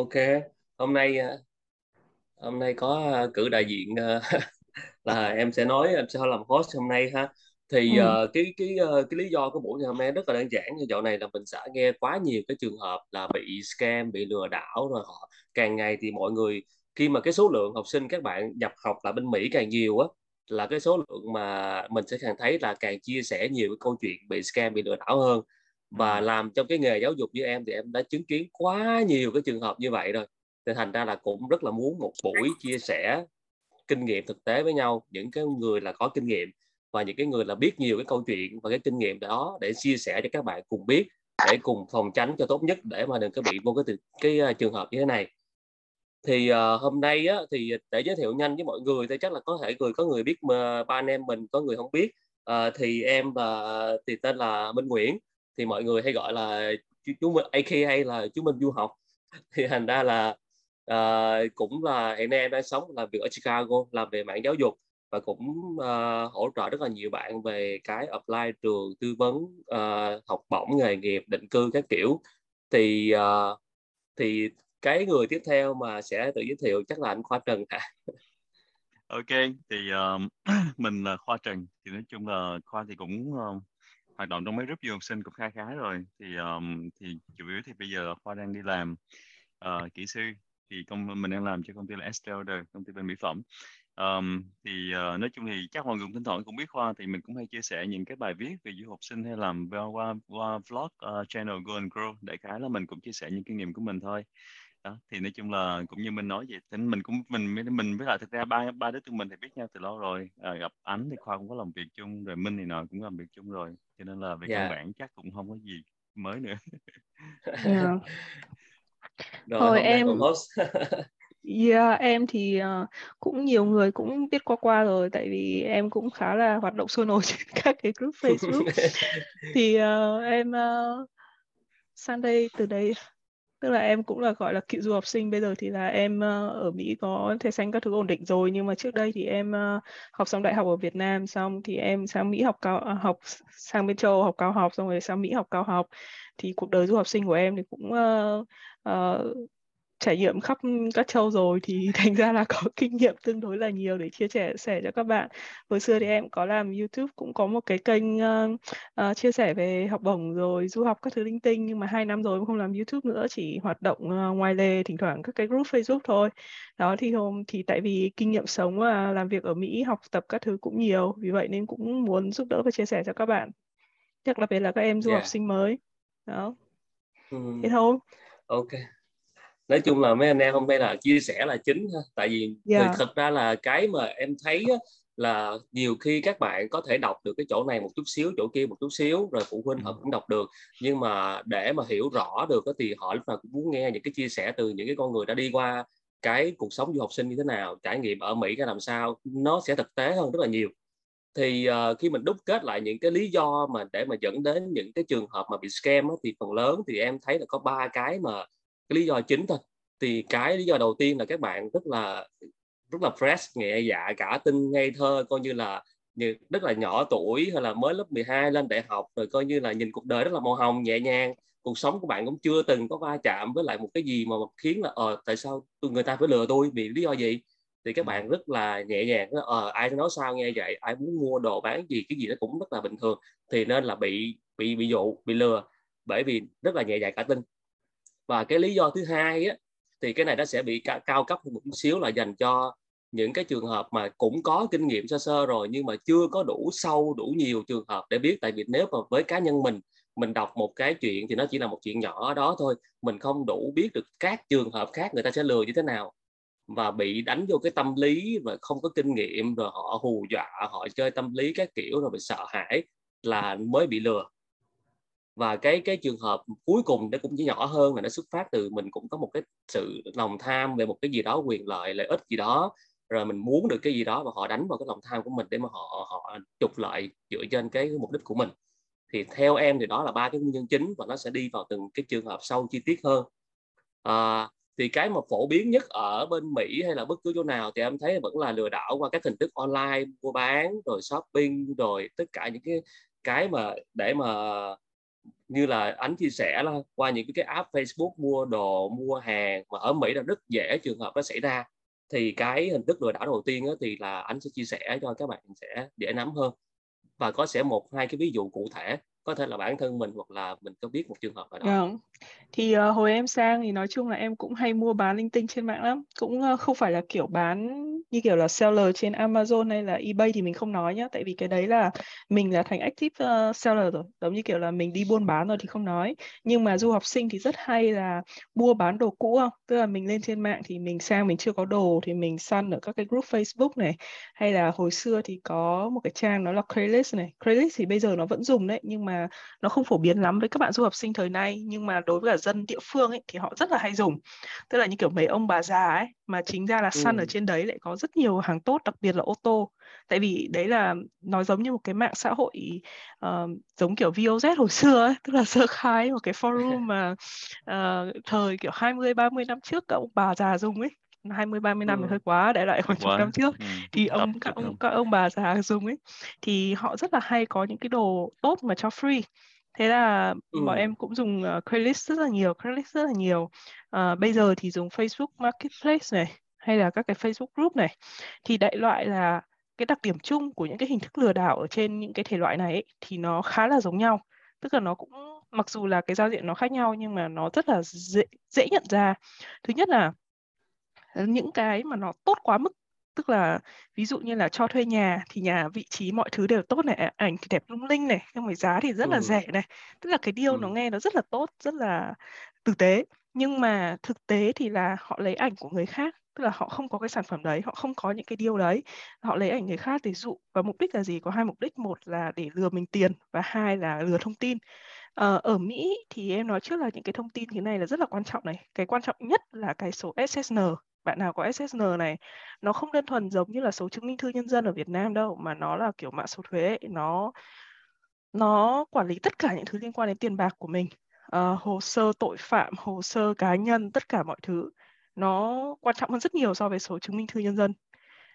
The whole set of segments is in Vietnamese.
Ok, hôm nay à, hôm nay có à, cử đại diện à, là em sẽ nói em sẽ làm host hôm nay ha. Thì ừ cái cái cái lý do của buổi ngày hôm nay rất là đơn giản như dạo này là mình sẽ nghe quá nhiều cái trường hợp là bị scam, bị lừa đảo rồi họ càng ngày thì mọi người khi mà cái số lượng học sinh các bạn nhập học là bên Mỹ càng nhiều á là cái số lượng mà mình sẽ càng thấy là càng chia sẻ nhiều cái câu chuyện bị scam, bị lừa đảo hơn. Và làm trong cái nghề giáo dục như em thì em đã chứng kiến quá nhiều cái trường hợp như vậy rồi. Thì thành ra là cũng rất là muốn một buổi chia sẻ kinh nghiệm thực tế với nhau những cái người là có kinh nghiệm và những cái người là biết nhiều cái câu chuyện và cái kinh nghiệm đó để chia sẻ cho các bạn cùng biết để cùng phòng tránh cho tốt nhất để mà đừng có bị vô cái cái, cái trường hợp như thế này. Thì uh, hôm nay á, thì để giới thiệu nhanh với mọi người thì chắc là có thể người có người biết mà ba anh em mình có người không biết. Uh, thì em và thì tên là Minh Nguyễn thì mọi người hay gọi là chú, chú mình AKA là chú Minh du học thì thành ra là uh, cũng là hiện nay em đang sống làm việc ở Chicago làm về mạng giáo dục và cũng uh, hỗ trợ rất là nhiều bạn về cái apply trường tư vấn uh, học bổng nghề nghiệp định cư các kiểu thì uh, thì cái người tiếp theo mà sẽ tự giới thiệu chắc là anh Khoa Trần hả? Ok, thì uh, mình là Khoa Trần. Thì nói chung là Khoa thì cũng uh, hoạt động trong mấy group du học sinh cũng khá khá rồi. Thì um, thì chủ yếu thì bây giờ Khoa đang đi làm uh, kỹ sư. Thì công mình đang làm cho công ty là Estelder công ty bên mỹ phẩm. Um, thì uh, nói chung thì chắc mọi người cũng thỉnh thoảng cũng biết Khoa thì mình cũng hay chia sẻ những cái bài viết về du học sinh hay làm qua, qua vlog uh, channel Go and Grow. Đại khái là mình cũng chia sẻ những kinh nghiệm của mình thôi đó thì nói chung là cũng như mình nói vậy thì mình cũng mình mình với lại thực ra ba ba đứa tụi mình thì biết nhau từ lâu rồi à, gặp ánh thì khoa cũng có làm việc chung rồi minh thì nào cũng làm việc chung rồi cho nên là về yeah. căn dạ. bản chắc cũng không có gì mới nữa yeah. Dạ. rồi Thôi, em Yeah, em thì uh, cũng nhiều người cũng biết qua qua rồi tại vì em cũng khá là hoạt động sôi nổi trên các cái group Facebook thì uh, em uh, sang đây từ đây tức là em cũng là gọi là cựu du học sinh bây giờ thì là em ờ, ở Mỹ có thẻ xanh các thứ ổn định rồi nhưng mà trước đây thì em ờ, học xong đại học ở Việt Nam xong thì em sang Mỹ học cao à, học sang bên châu học cao học xong rồi sang Mỹ học cao học. Thì cuộc đời du học sinh của em thì cũng uh, uh, trải nghiệm khắp các châu rồi thì thành ra là có kinh nghiệm tương đối là nhiều để chia sẻ sẻ cho các bạn. Hồi xưa thì em có làm YouTube cũng có một cái kênh uh, uh, chia sẻ về học bổng rồi du học các thứ linh tinh nhưng mà hai năm rồi em không làm YouTube nữa chỉ hoạt động uh, ngoài lề thỉnh thoảng các cái group Facebook thôi. Đó thì hôm thì tại vì kinh nghiệm sống và làm việc ở Mỹ học tập các thứ cũng nhiều vì vậy nên cũng muốn giúp đỡ và chia sẻ cho các bạn. Đặc biệt là các em du yeah. học sinh mới. Đó. Ừ. Thế thôi. Ok nói chung là mấy anh em hôm nay là chia sẻ là chính ha tại vì yeah. Dạ. thật ra là cái mà em thấy á, là nhiều khi các bạn có thể đọc được cái chỗ này một chút xíu chỗ kia một chút xíu rồi phụ huynh họ ừ. cũng đọc được nhưng mà để mà hiểu rõ được thì họ lúc nào cũng muốn nghe những cái chia sẻ từ những cái con người đã đi qua cái cuộc sống du học sinh như thế nào trải nghiệm ở Mỹ ra làm sao nó sẽ thực tế hơn rất là nhiều thì uh, khi mình đúc kết lại những cái lý do mà để mà dẫn đến những cái trường hợp mà bị scam á, thì phần lớn thì em thấy là có ba cái mà cái lý do chính thôi. Thì cái lý do đầu tiên là các bạn rất là rất là fresh nhẹ dạ cả tin ngây thơ coi như là như rất là nhỏ tuổi hay là mới lớp 12 lên đại học rồi coi như là nhìn cuộc đời rất là màu hồng nhẹ nhàng. Cuộc sống của bạn cũng chưa từng có va chạm với lại một cái gì mà khiến là ờ tại sao tôi người ta phải lừa tôi vì lý do gì? Thì các bạn rất là nhẹ nhàng ờ ai nói sao nghe vậy ai muốn mua đồ bán gì cái gì nó cũng rất là bình thường. Thì nên là bị bị bị dụ bị lừa bởi vì rất là nhẹ dạ cả tin và cái lý do thứ hai á, thì cái này nó sẽ bị cao cấp một chút xíu là dành cho những cái trường hợp mà cũng có kinh nghiệm sơ sơ rồi nhưng mà chưa có đủ sâu đủ nhiều trường hợp để biết. Tại vì nếu mà với cá nhân mình mình đọc một cái chuyện thì nó chỉ là một chuyện nhỏ đó thôi. Mình không đủ biết được các trường hợp khác người ta sẽ lừa như thế nào. Và bị đánh vô cái tâm lý và không có kinh nghiệm rồi họ hù dọa họ chơi tâm lý các kiểu rồi bị sợ hãi là mới bị lừa và cái cái trường hợp cuối cùng nó cũng chỉ nhỏ hơn là nó xuất phát từ mình cũng có một cái sự lòng tham về một cái gì đó quyền lợi lợi ích gì đó. Rồi mình muốn được cái gì đó và họ đánh vào cái lòng tham của mình để mà họ họ trục lợi dựa trên cái mục đích của mình. Thì theo em thì đó là ba cái nguyên nhân chính và nó sẽ đi vào từng cái trường hợp sâu chi tiết hơn. À, thì cái mà phổ biến nhất ở bên Mỹ hay là bất cứ chỗ nào thì em thấy vẫn là lừa đảo qua các hình thức online mua bán rồi shopping rồi tất cả những cái cái mà để mà như là anh chia sẻ là qua những cái app Facebook mua đồ, mua hàng mà ở Mỹ là rất dễ trường hợp nó xảy ra. Thì cái hình thức lừa đảo đầu tiên thì là anh sẽ chia sẻ cho các bạn sẽ dễ nắm hơn. Và có sẽ một, hai cái ví dụ cụ thể có thể là bản thân mình hoặc là mình có biết một trường hợp nào đó. Yeah. Thì uh, hồi em sang thì nói chung là em cũng hay mua bán linh tinh trên mạng lắm, cũng uh, không phải là kiểu bán như kiểu là seller trên Amazon hay là eBay thì mình không nói nhá, tại vì cái đấy là mình là thành active uh, seller rồi, giống như kiểu là mình đi buôn bán rồi thì không nói. Nhưng mà du học sinh thì rất hay là mua bán đồ cũ không? Tức là mình lên trên mạng thì mình sang mình chưa có đồ thì mình săn ở các cái group Facebook này, hay là hồi xưa thì có một cái trang nó là Craigslist này. Craigslist thì bây giờ nó vẫn dùng đấy, nhưng mà nó không phổ biến lắm với các bạn du học sinh thời nay, nhưng mà đối với cả dân địa phương ấy thì họ rất là hay dùng. Tức là như kiểu mấy ông bà già ấy mà chính ra là săn ừ. ở trên đấy lại có rất nhiều hàng tốt đặc biệt là ô tô tại vì đấy là nó giống như một cái mạng xã hội uh, giống kiểu VOZ hồi xưa ấy, tức là sơ khai một cái forum mà uh, thời kiểu 20 30 năm trước các ông bà già dùng ấy 20 30 năm ừ. thì hơi quá để lại khoảng chục năm trước. Ừ. thì ông các ông các ông bà già dùng ấy thì họ rất là hay có những cái đồ tốt mà cho free. Thế là ừ. bọn em cũng dùng uh, Craigslist rất là nhiều Craigslist rất là nhiều. Uh, bây giờ thì dùng Facebook Marketplace này hay là các cái Facebook group này. Thì đại loại là cái đặc điểm chung của những cái hình thức lừa đảo ở trên những cái thể loại này ấy, thì nó khá là giống nhau. Tức là nó cũng mặc dù là cái giao diện nó khác nhau nhưng mà nó rất là dễ dễ nhận ra. Thứ nhất là những cái mà nó tốt quá mức tức là ví dụ như là cho thuê nhà thì nhà vị trí mọi thứ đều tốt này ảnh thì đẹp lung linh này nhưng mà giá thì rất là ừ. rẻ này. Tức là cái điều ừ. nó nghe nó rất là tốt rất là tử tế. Nhưng mà thực tế thì là họ lấy ảnh của người khác tức là họ không có cái sản phẩm đấy họ không có những cái điều đấy. Họ lấy ảnh người khác để dụ và mục đích là gì? Có hai mục đích. Một là để lừa mình tiền và hai là lừa thông tin. Ờ, ở Mỹ thì em nói trước là những cái thông tin thế này là rất là quan trọng này. Cái quan trọng nhất là cái số SSN bạn nào có SSN này nó không đơn thuần giống như là số chứng minh thư nhân dân ở Việt Nam đâu mà nó là kiểu mã số thuế ấy. nó nó quản lý tất cả những thứ liên quan đến tiền bạc của mình uh, hồ sơ tội phạm hồ sơ cá nhân tất cả mọi thứ nó quan trọng hơn rất nhiều so với số chứng minh thư nhân dân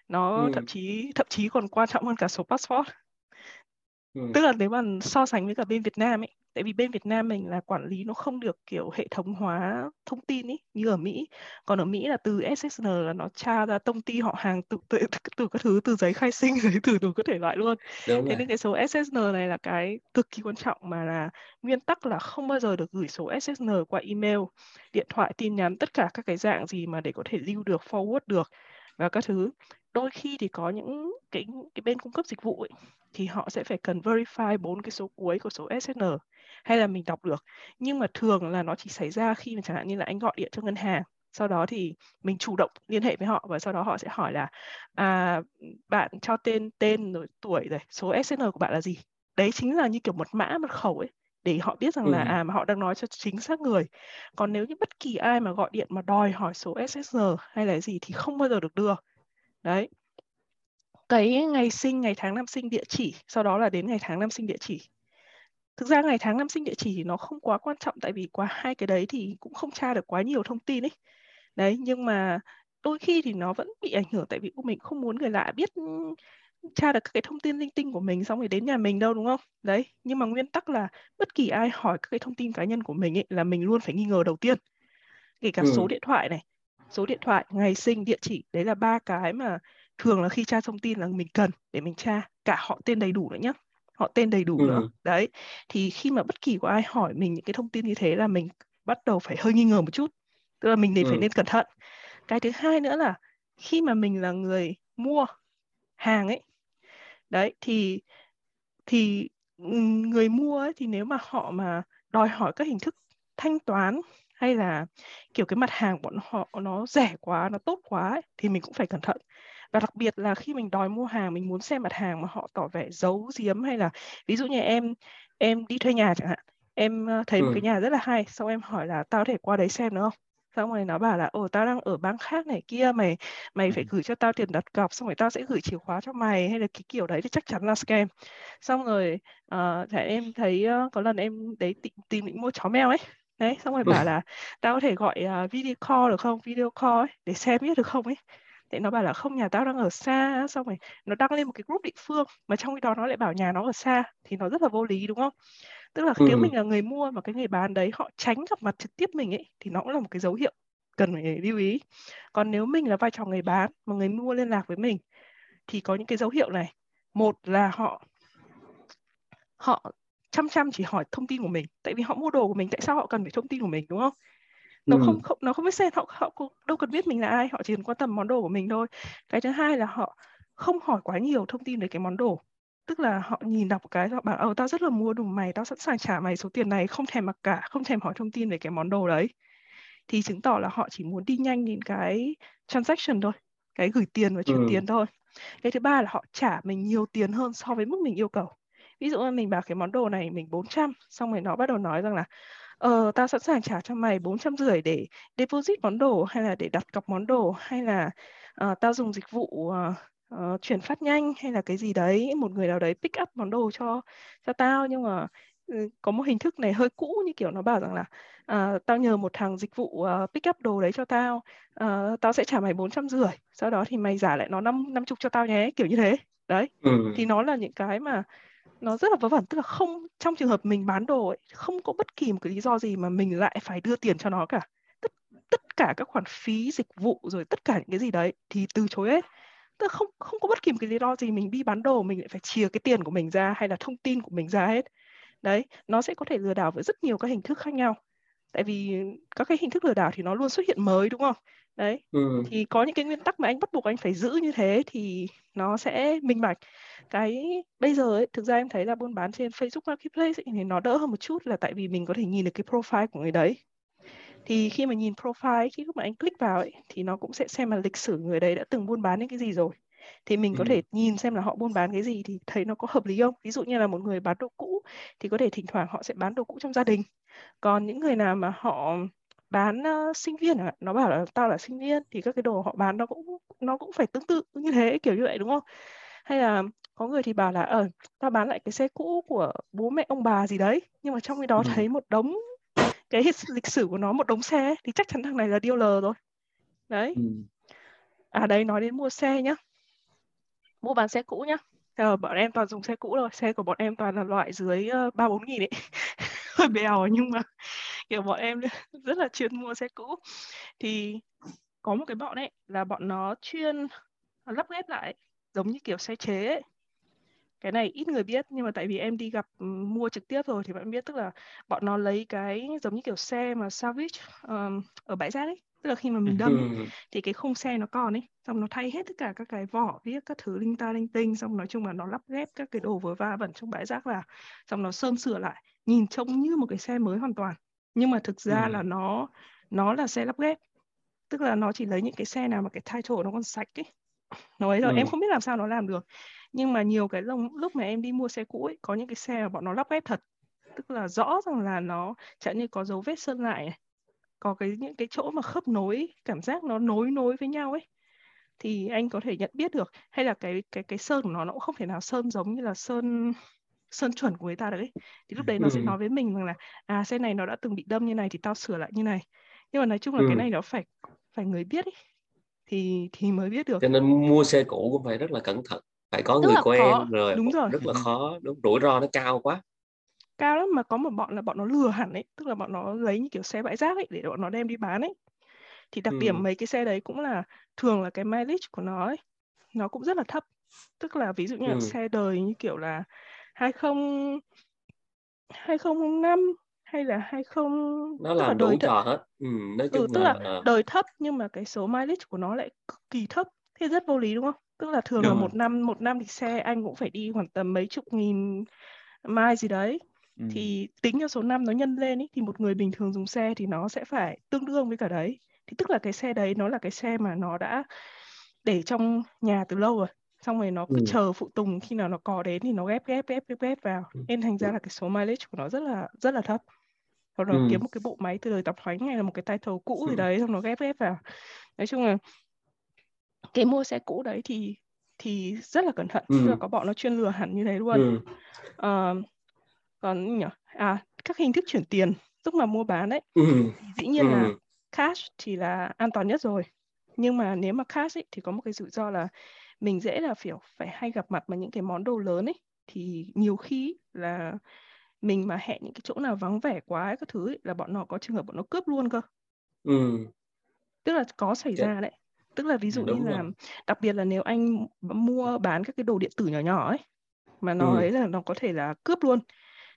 nó ừ. thậm chí thậm chí còn quan trọng hơn cả số passport ừ. tức là nếu mà so sánh với cả bên Việt Nam ấy tại vì bên Việt Nam mình là quản lý nó không được kiểu hệ thống hóa thông tin ý như ở Mỹ. Còn ở Mỹ là từ SSN là nó tra ra công ty họ hàng từ từ, từ, các thứ từ giấy khai sinh giấy từ đủ các thể loại luôn. Đúng thế nên cái số SSN này là cái cực kỳ quan trọng mà là nguyên tắc là không bao giờ được gửi số SSN qua email điện thoại tin nhắn tất cả các cái dạng gì mà để có thể lưu được forward được và các thứ. Đôi khi thì có những cái cái bên cung cấp dịch vụ ấy, thì họ sẽ phải cần verify bốn cái số cuối của số SSN hay là mình đọc được. Nhưng mà thường là nó chỉ xảy ra khi mà chẳng hạn như là anh gọi điện cho ngân hàng sau đó thì mình chủ động liên hệ với họ và sau đó họ sẽ hỏi là à, bạn cho tên tên rồi tuổi rồi số SSN của bạn là gì? Đấy chính là như kiểu một mã mật khẩu ấy để họ biết rằng ừ. là à mà họ đang nói cho chính xác người. Còn nếu như bất kỳ ai mà gọi điện mà đòi hỏi số SSN hay là gì thì không bao giờ được đưa. Đấy. Cái ngày sinh ngày tháng năm sinh địa chỉ sau đó là đến ngày tháng năm sinh địa chỉ. Thực ra ngày tháng năm sinh địa chỉ thì nó không quá quan trọng tại vì qua hai cái đấy thì cũng không tra được quá nhiều thông tin ấy. Đấy nhưng mà đôi khi thì nó vẫn bị ảnh hưởng tại vì mình không muốn người lạ biết tra được các cái thông tin linh tinh của mình xong rồi đến nhà mình đâu đúng không đấy nhưng mà nguyên tắc là bất kỳ ai hỏi các cái thông tin cá nhân của mình ấy là mình luôn phải nghi ngờ đầu tiên kể cả ừ. số điện thoại này số điện thoại ngày sinh địa chỉ đấy là ba cái mà thường là khi tra thông tin là mình cần để mình tra cả họ tên đầy đủ nữa nhé họ tên đầy đủ ừ. nữa đấy thì khi mà bất kỳ có ai hỏi mình những cái thông tin như thế là mình bắt đầu phải hơi nghi ngờ một chút tức là mình nên ừ. phải nên cẩn thận cái thứ hai nữa là khi mà mình là người mua hàng ấy đấy thì thì người mua ấy, thì nếu mà họ mà đòi hỏi các hình thức thanh toán hay là kiểu cái mặt hàng bọn họ nó rẻ quá nó tốt quá ấy, thì mình cũng phải cẩn thận và đặc biệt là khi mình đòi mua hàng mình muốn xem mặt hàng mà họ tỏ vẻ giấu giếm hay là ví dụ như em em đi thuê nhà chẳng hạn em thấy ừ. một cái nhà rất là hay xong em hỏi là tao có thể qua đấy xem được không xong rồi nó bảo là ồ tao đang ở bang khác này kia mày mày phải gửi cho tao tiền đặt cọc xong rồi tao sẽ gửi chìa khóa cho mày hay là cái kiểu đấy thì chắc chắn là scam. Xong rồi uh, em thấy uh, có lần em đấy tìm, tìm định mua chó mèo ấy. Đấy xong rồi bảo là tao có thể gọi uh, video call được không? Video call ấy, để xem biết được không ấy. Thì nó bảo là không nhà tao đang ở xa. Xong rồi nó đăng lên một cái group địa phương mà trong khi đó nó lại bảo nhà nó ở xa thì nó rất là vô lý đúng không tức là nếu mình là người mua mà cái người bán đấy họ tránh gặp mặt trực tiếp mình ấy thì nó cũng là một cái dấu hiệu cần phải lưu ý. Còn nếu mình là vai trò người bán mà người mua liên lạc với mình thì có những cái dấu hiệu này. Một là họ họ chăm chăm chỉ hỏi thông tin của mình tại vì họ mua đồ của mình tại sao họ cần phải thông tin của mình đúng không? Nó ừ. không, không nó không biết xem họ họ đâu cần biết mình là ai họ chỉ cần quan tâm món đồ của mình thôi. Cái thứ hai là họ không hỏi quá nhiều thông tin về cái món đồ tức là họ nhìn đọc cái họ bảo ờ tao rất là mua đồ mày tao sẵn sàng trả mày số tiền này không thèm mặc cả không thèm hỏi thông tin về cái món đồ đấy. Thì chứng tỏ là họ chỉ muốn đi nhanh đến cái transaction thôi cái gửi tiền và chuyển ừ. tiền thôi. Cái thứ ba là họ trả mình nhiều tiền hơn so với mức mình yêu cầu. Ví dụ như mình bảo cái món đồ này mình 400 xong rồi nó bắt đầu nói rằng là ờ tao sẵn sàng trả cho mày bốn trăm rưỡi để deposit món đồ hay là để đặt cọc món đồ hay là uh, tao dùng dịch vụ uh, uh, chuyển phát nhanh hay là cái gì đấy? Một người nào đấy pick up món đồ cho cho tao. Nhưng mà uh, có một hình thức này hơi cũ như kiểu nó bảo rằng là uh, tao nhờ một thằng dịch vụ uh, pick up đồ đấy cho tao. Uh, tao sẽ trả mày bốn trăm rưỡi sau đó thì mày giả lại nó năm năm chục cho tao nhé kiểu như thế. Đấy ừ. thì nó là những cái mà nó rất là vớ vẩn. Tức là không trong trường hợp mình bán đồ ấy, không có bất kỳ một cái lý do gì mà mình lại phải đưa tiền cho nó cả. Tất tất cả các khoản phí dịch vụ rồi tất cả những cái gì đấy thì từ chối hết tức không không có bất kỳ một cái lý do gì mình đi bán đồ mình lại phải chia cái tiền của mình ra hay là thông tin của mình ra hết. Đấy nó sẽ có thể lừa đảo với rất nhiều các hình thức khác nhau. Tại vì các cái hình thức lừa đảo thì nó luôn xuất hiện mới đúng không? Đấy ừ. thì có những cái nguyên tắc mà anh bắt buộc anh phải giữ như thế thì nó sẽ minh bạch. Cái bây giờ ấy thực ra em thấy là buôn bán trên Facebook Marketplace ấy, thì nó đỡ hơn một chút là tại vì mình có thể nhìn được cái profile của người đấy thì khi mà nhìn profile khi mà anh click vào ấy, thì nó cũng sẽ xem là lịch sử người đấy đã từng buôn bán những cái gì rồi. Thì mình có thể nhìn xem là họ buôn bán cái gì thì thấy nó có hợp lý không? Ví dụ như là một người bán đồ cũ thì có thể thỉnh thoảng họ sẽ bán đồ cũ trong gia đình. Còn những người nào mà họ bán uh, sinh viên à, nó bảo là tao là sinh viên thì các cái đồ họ bán nó cũng nó cũng phải tương tự như thế kiểu như vậy đúng không? Hay là có người thì bảo là ờ tao bán lại cái xe cũ của bố mẹ ông bà gì đấy nhưng mà trong cái đó ừ. thấy một đống cái lịch sử của nó một đống xe thì chắc chắn thằng này là dealer rồi. Đấy. Ừ. à đây nói đến mua xe nhá. Mua bán xe cũ nhá. Ờ, bọn em toàn dùng xe cũ rồi xe của bọn em toàn là loại dưới ờ, ba bốn nghìn ấy. Hơi bèo nhưng mà kiểu bọn em rất là chuyên mua xe cũ. Thì có một cái bọn ấy là bọn nó chuyên lắp ghép lại giống như kiểu xe chế ấy. Cái này ít người biết nhưng mà tại vì em đi gặp mua trực tiếp rồi thì bạn biết tức là bọn nó lấy cái giống như kiểu xe mà salvage um, ở bãi rác ấy. Tức là khi mà mình đâm ấy, thì cái khung xe nó còn ấy xong nó thay hết tất cả các cái vỏ viết các thứ linh ta linh tinh xong nói chung là nó lắp ghép các cái đồ vớ va vẩn trong bãi rác vào xong nó sơn sửa lại nhìn trông như một cái xe mới hoàn toàn. Nhưng mà thực ra ừ. là nó nó là xe lắp ghép. Tức là nó chỉ lấy những cái xe nào mà cái title nó còn sạch ấy nó ấy rồi ừ. em không biết làm sao nó làm được. Nhưng mà nhiều cái lúc, lúc mà em đi mua xe cũ ấy có những cái xe mà bọn nó lắp ghép thật. Tức là rõ rằng là nó chẳng như có dấu vết sơn lại. Này có cái những cái chỗ mà khớp nối cảm giác nó nối nối với nhau ấy thì anh có thể nhận biết được. Hay là cái cái cái sơn của nó nó cũng không thể nào sơn giống như là sơn sơn chuẩn của người ta được ấy. Thì lúc đấy nó ừ. sẽ nói với mình rằng là à xe này nó đã từng bị đâm như này thì tao sửa lại như này. Nhưng mà nói chung là ừ. cái này nó phải phải người biết ấy thì thì mới biết được cho nên mua xe cũ cũng phải rất là cẩn thận phải có Tức người quen có. rồi đúng rồi rất là khó đúng rủi ro nó cao quá cao lắm mà có một bọn là bọn nó lừa hẳn ấy tức là bọn nó lấy như kiểu xe bãi rác ấy để bọn nó đem đi bán ấy thì đặc ừ. điểm mấy cái xe đấy cũng là thường là cái mileage của nó ấy nó cũng rất là thấp tức là ví dụ như ừ. là xe đời như kiểu là 20 2005 hay là 20 nó làm đủ trò hết. Ừ, nói chung ừ, tức là... là đời thấp nhưng mà cái số mileage của nó lại cực kỳ thấp thế rất vô lý đúng không? Tức là thường đúng là một năm một năm thì xe anh cũng phải đi khoảng tầm mấy chục nghìn mai gì đấy. Ừ. thì tính cho số năm nó nhân lên ý, thì một người bình thường dùng xe thì nó sẽ phải tương đương với cả đấy. Thì tức là cái xe đấy nó là cái xe mà nó đã để trong nhà từ lâu rồi. Xong rồi nó cứ ừ. chờ phụ tùng khi nào nó có đến thì nó ghép ghép ghép ghép ghép vào. Ừ. nên thành ra là cái số mileage của nó rất là rất là thấp hoặc là ừ. kiếm một cái bộ máy từ đời tập hoánh hay là một cái title cũ ừ. gì đấy xong nó ghép ghép vào nói chung là cái mua xe cũ đấy thì thì rất là cẩn thận ừ. tức là có bọn nó chuyên lừa hẳn như thế luôn ừ. à, còn nhỉ à các hình thức chuyển tiền lúc mà mua bán đấy ừ. dĩ nhiên ừ. là cash thì là an toàn nhất rồi nhưng mà nếu mà cash ấy, thì có một cái rủi ro là mình dễ là phải phải hay gặp mặt mà những cái món đồ lớn ấy thì nhiều khi là mình mà hẹn những cái chỗ nào vắng vẻ quá ấy, các thứ ấy, là bọn nó có trường hợp bọn nó cướp luôn cơ ừ. tức là có xảy Dạ. ra đấy tức là ví dụ đúng như là rồi đặc biệt là nếu anh mua bán các cái đồ điện tử nhỏ nhỏ ấy mà nó ừ. ấy là nó có thể là cướp luôn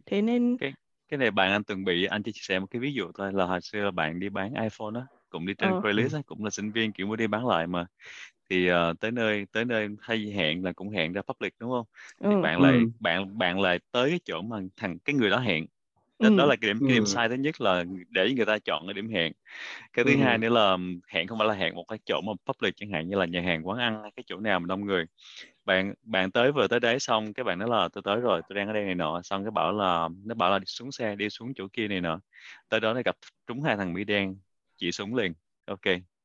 thế nên cái cái này bạn anh từng bị anh chỉ chia sẻ một cái ví dụ thôi là hồi xưa là bạn đi bán iPhone á cũng đi trên ờ, Craigslist á cũng là sinh viên kiểu mới đi bán lại mà thì ờ, tới nơi tới nơi hay hẹn là cũng hẹn ra public đúng không? Thì ừ, bạn lại ừ. bạn bạn lại tới cái chỗ mà thằng cái người đó hẹn. Đó, ừ, đó là cái điểm cái điểm ừ. sai thứ nhất là để người ta chọn cái điểm hẹn. Cái thứ hai ừ. nữa là hẹn không phải là hẹn một cái chỗ mà public chẳng hạn như là nhà hàng quán ăn hay cái chỗ nào mà đông người. Bạn bạn tới vừa tới đấy xong cái bạn nói là tôi tới rồi tôi đang ở đây này nọ. Xong cái bảo là nó bảo là đi xuống xe đi xuống chỗ kia này nọ. Tới đó nó gặp trúng hai thằng Mỹ đen chỉ súng liền. Ok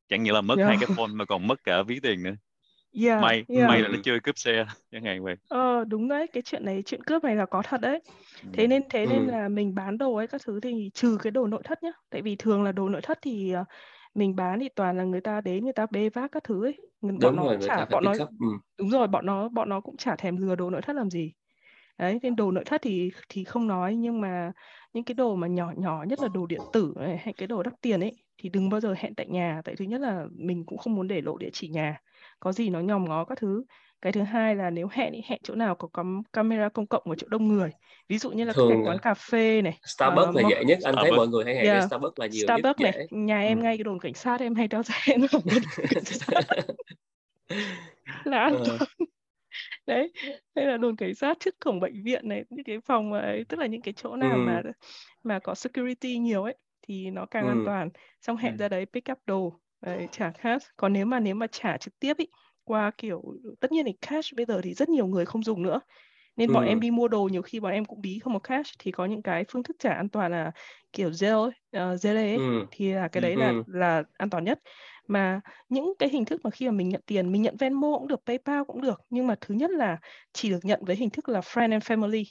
chẳng những là mất yeah. hai cái phone mà còn mất cả ví tiền nữa yeah, may yeah. may là nó Ừ. chưa cướp xe chẳng hạn vậy Ờ đúng đấy, cái chuyện này chuyện cướp này là có thật đấy. ừ. Thế nên thế nên Ừ. là mình bán đồ ấy các thứ thì trừ cái đồ nội thất nhá. Tại vì thường là đồ nội thất thì ờ, mình bán thì toàn là người ta đến người ta bê vác các thứ ấy. Người- Bọn đúng nó rồi chả bọn nó ừ. đúng rồi, bọn nó bọn nó cũng chả thèm lừa đồ nội thất làm gì. Đấy, nên đồ nội thất thì thì không nói nhưng mà những cái đồ mà nhỏ nhỏ nhất là đồ điện tử này hay cái đồ đắt tiền ấy thì đừng bao giờ hẹn tại nhà. Tại thứ nhất là mình cũng không muốn để lộ địa chỉ nhà. Có gì nó nhòm ngó các thứ. Cái thứ hai là nếu hẹn ý, hẹn chỗ nào có cắm camera công cộng ở chỗ đông người. Ví dụ như là thường quán à, cà phê này Starbucks uh, là dễ nhất. Anh thấy mọi người hay hẹn yeah, Starbucks là nhiều nhất Starbucks này dễ. nhà ừ. em ngay cái đồn cảnh sát em hay đeo ra hẹn là an Ờ, toàn. Đấy đây là đồn cảnh sát trước cổng bệnh viện này những cái phòng mà ấy, tức là những cái chỗ nào mà ừ. mà có security nhiều ấy thì nó càng an Ừ. toàn xong ừ. hẹn ra đấy pick up đồ đấy, trả cash còn nếu mà nếu mà trả trực tiếp ý qua kiểu tất nhiên thì cash bây giờ thì rất nhiều người không dùng nữa nên bọn em Ừ. đi mua đồ nhiều khi bọn em cũng bí không có cash thì có những cái phương thức trả an toàn là kiểu Zelle ấy, uh, ấy Ừ. thì là cái ừ. đấy là Ừ. là an toàn nhất mà những cái hình thức mà khi mà mình nhận tiền mình nhận Venmo cũng được PayPal cũng được nhưng mà thứ nhất là chỉ được nhận với hình thức là friend and family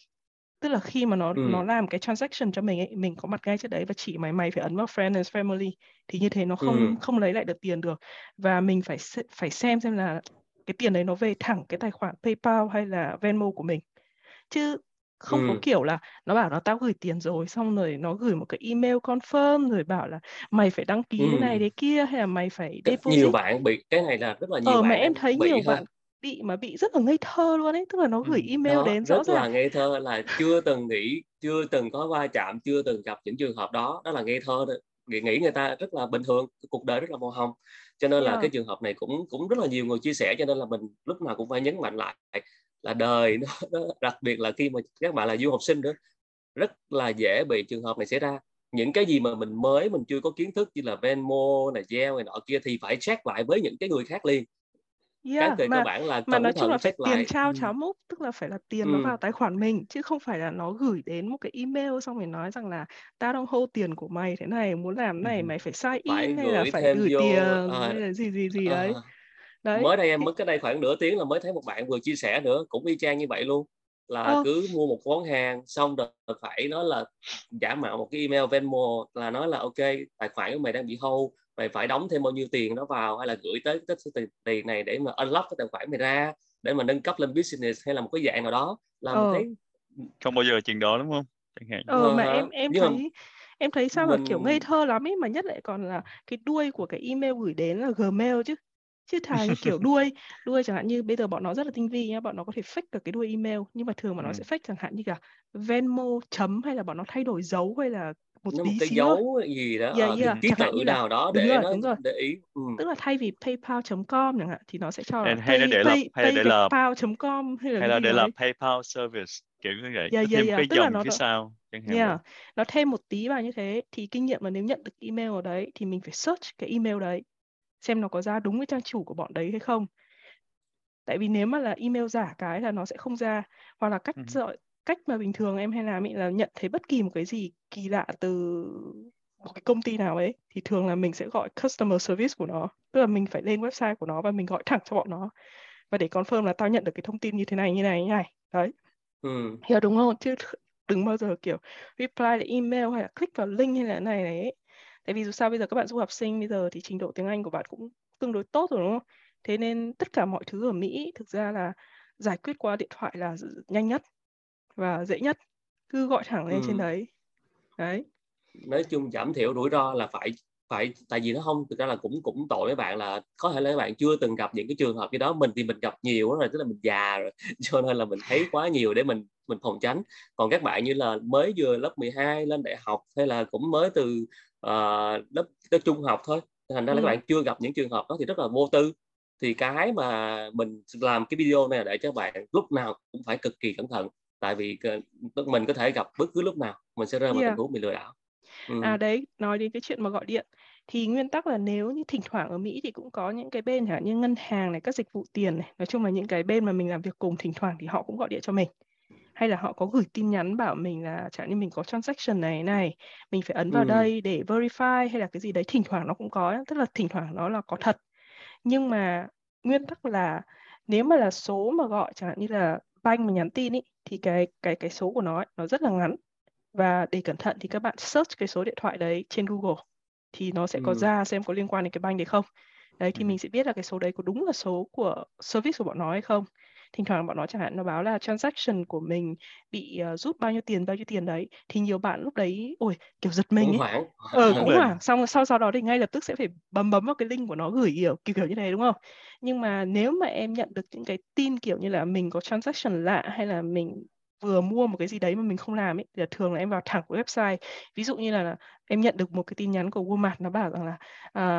tức là khi mà nó nó Ừ. làm cái transaction cho mình ấy mình có mặt ngay trước đấy và chỉ mày mày phải ấn vào friend and family thì như thế nó không Ừ. không lấy lại được tiền được và mình phải phải xem xem là cái tiền đấy nó về thẳng cái tài khoản PayPal hay là Venmo của mình chứ không có Ừ. kiểu là nó bảo nó tao gửi tiền rồi xong rồi nó gửi một cái email confirm rồi bảo là mày phải đăng ký cái này Ừ. thế kia hay là mày phải Rất nhiều deposit bạn bị cái này là rất là nhiều ờ mà bạn em đang thấy bị nhiều bạn bị mà bị rất là ngây thơ luôn ấy tức là nó gửi email đó đến rõ rất là ràng. ngây thơ là chưa từng nghĩ chưa từng có va chạm chưa từng gặp những trường hợp đó đó là ngây thơ đó. nghĩ nghĩ người ta rất là bình thường cuộc đời rất là màu hồng. Cho nên là yeah. cái trường hợp này cũng cũng rất là nhiều người chia sẻ cho nên là mình lúc nào cũng phải nhấn mạnh lại là đời nó, nó đặc biệt là khi mà các bạn là du học sinh nữa rất là dễ bị trường hợp này xảy ra. Những cái gì mà mình mới mình chưa có kiến thức như là Venmo này Zelle này nọ kia thì phải check lại với những cái người khác liền cái Yeah, về cơ mà bản là mà nói chung là phải tiền lại trao ừ. cháo múc tức là phải là tiền nó Ừ. vào tài khoản mình chứ không phải là nó gửi đến một cái email xong rồi nói rằng là tao đang hold tiền của mày thế này muốn làm Ừ. này mày phải sign phải in hay là phải gửi vô tiền à, hay là gì gì gì à, đấy đấy mới đây em mới cái đây khoảng nửa tiếng là mới thấy một bạn vừa chia sẻ nữa cũng y chang như vậy luôn là ờ cứ mua một món hàng xong rồi phải nói là giả mạo một cái email Venmo là nói là ok tài khoản của mày đang bị hold mày phải đóng thêm bao nhiêu tiền đó vào hay là gửi tới cái số tiền tiền này để mà unlock cái tài khoản mày ra để mà nâng cấp lên business hay là một cái dạng nào đó. Là mình ờ. thấy không bao giờ chuyện đó đúng không? Chẳng hạn. Ờ ờ mà hả em em nhưng mà thấy em thấy sao mà kiểu ngây mình thơ lắm ấy mà nhất lại còn là cái đuôi của cái email gửi đến là Gmail chứ. Chứ thà như kiểu đuôi đuôi chẳng hạn như bây giờ bọn nó rất là tinh vi nhá bọn nó có thể fake được cái đuôi email nhưng mà thường bọn nó ừ. sẽ fake chẳng hạn như cả Venmo chấm hay là bọn nó thay đổi dấu hay là một nó một tí cái xíu dấu gì đó yeah cái yeah ký tự nào đó đúng để rồi nó đúng rồi để ý ừ. tức là thay vì paypal.com chẳng hạn thì nó sẽ cho là hay pay để là pay hay để là pal.com hay là hay là để là PayPal service kiểu như vậy yeah yeah thêm một yeah cái tức dòng nó phía sau chẳng hạn Yeah, nó thêm một tí vào như thế thì kinh nghiệm là nếu nhận được email ở đấy thì mình phải search cái email đấy xem nó có ra đúng cái trang chủ của bọn đấy hay không. Tại vì nếu mà là email giả cái là nó sẽ không ra hoặc là cách ừ. Cách mà bình thường em hay làm ấy là nhận thấy bất kỳ một cái gì kỳ lạ từ một cái công ty nào ấy thì thường là mình sẽ gọi customer service của nó. Tức là mình phải lên website của nó và mình gọi thẳng cho bọn nó. Và để confirm là tao nhận được cái thông tin như thế này như này như này. Đấy. Ừ. hiểu đúng không? Chứ đừng bao giờ kiểu reply lại email hay là click vào link hay là này này ấy. tại vì dù sao bây giờ các bạn du học sinh bây giờ thì trình độ tiếng Anh của bạn cũng tương đối tốt rồi đúng không? Thế nên tất cả mọi thứ ở Mỹ thực ra là giải quyết qua điện thoại là nhanh nhất và dễ nhất cứ gọi thẳng lên ừ. trên đấy. Đấy. Nói chung giảm thiểu rủi ro là phải phải tại vì nó không thực ra là cũng cũng tội mấy bạn là có thể là các bạn chưa từng gặp những cái trường hợp như đó. Mình thì mình gặp nhiều rồi tức là mình già rồi cho nên là mình thấy quá nhiều để mình mình phòng tránh. Còn các bạn như là mới vừa lớp 12 lên đại học hay là cũng mới từ uh, lớp tới trung học thôi thành ra ừ. là các bạn chưa gặp những trường hợp đó thì rất là vô tư. Thì cái mà mình làm cái video này để cho bạn lúc nào cũng phải cực kỳ cẩn thận tại vì mình có thể gặp bất cứ lúc nào mình sẽ rơi vào yeah. tình huống bị lừa đảo ừ. à đấy nói đến cái chuyện mà gọi điện thì nguyên tắc là nếu như thỉnh thoảng ở Mỹ thì cũng có những cái bên chẳng như ngân hàng này các dịch vụ tiền này nói chung là những cái bên mà mình làm việc cùng thỉnh thoảng thì họ cũng gọi điện cho mình hay là họ có gửi tin nhắn bảo mình là chẳng như mình có transaction này này mình phải ấn vào ừ. đây để verify hay là cái gì đấy thỉnh thoảng nó cũng có tức là thỉnh thoảng nó là có thật nhưng mà nguyên tắc là nếu mà là số mà gọi chẳng hạn như là bank mà nhắn tin ý, thì cái cái cái số của nó ấy, nó rất là ngắn và để cẩn thận thì các bạn search cái số điện thoại đấy trên Google thì nó sẽ có ừ. ra xem có liên quan đến cái bank đấy không đấy thì ừ. mình sẽ biết là cái số đấy có đúng là số của service của bọn nó hay không thỉnh thoảng bọn nó chẳng hạn nó báo là transaction của mình bị uh, rút bao nhiêu tiền bao nhiêu tiền đấy. Thì nhiều bạn lúc đấy ôi kiểu giật mình ấy. hoảng. ờ cũng hoảng. Xong sau sau đó thì ngay lập tức sẽ phải bấm bấm vào cái link của nó gửi kiểu kiểu kiểu như thế đúng không? Nhưng mà nếu mà em nhận được những cái tin kiểu như là mình có transaction lạ hay là mình vừa mua một cái gì đấy mà mình không làm ấy thì thường là em vào thẳng của website. Ví dụ như là em nhận được một cái tin nhắn của Walmart nó bảo rằng là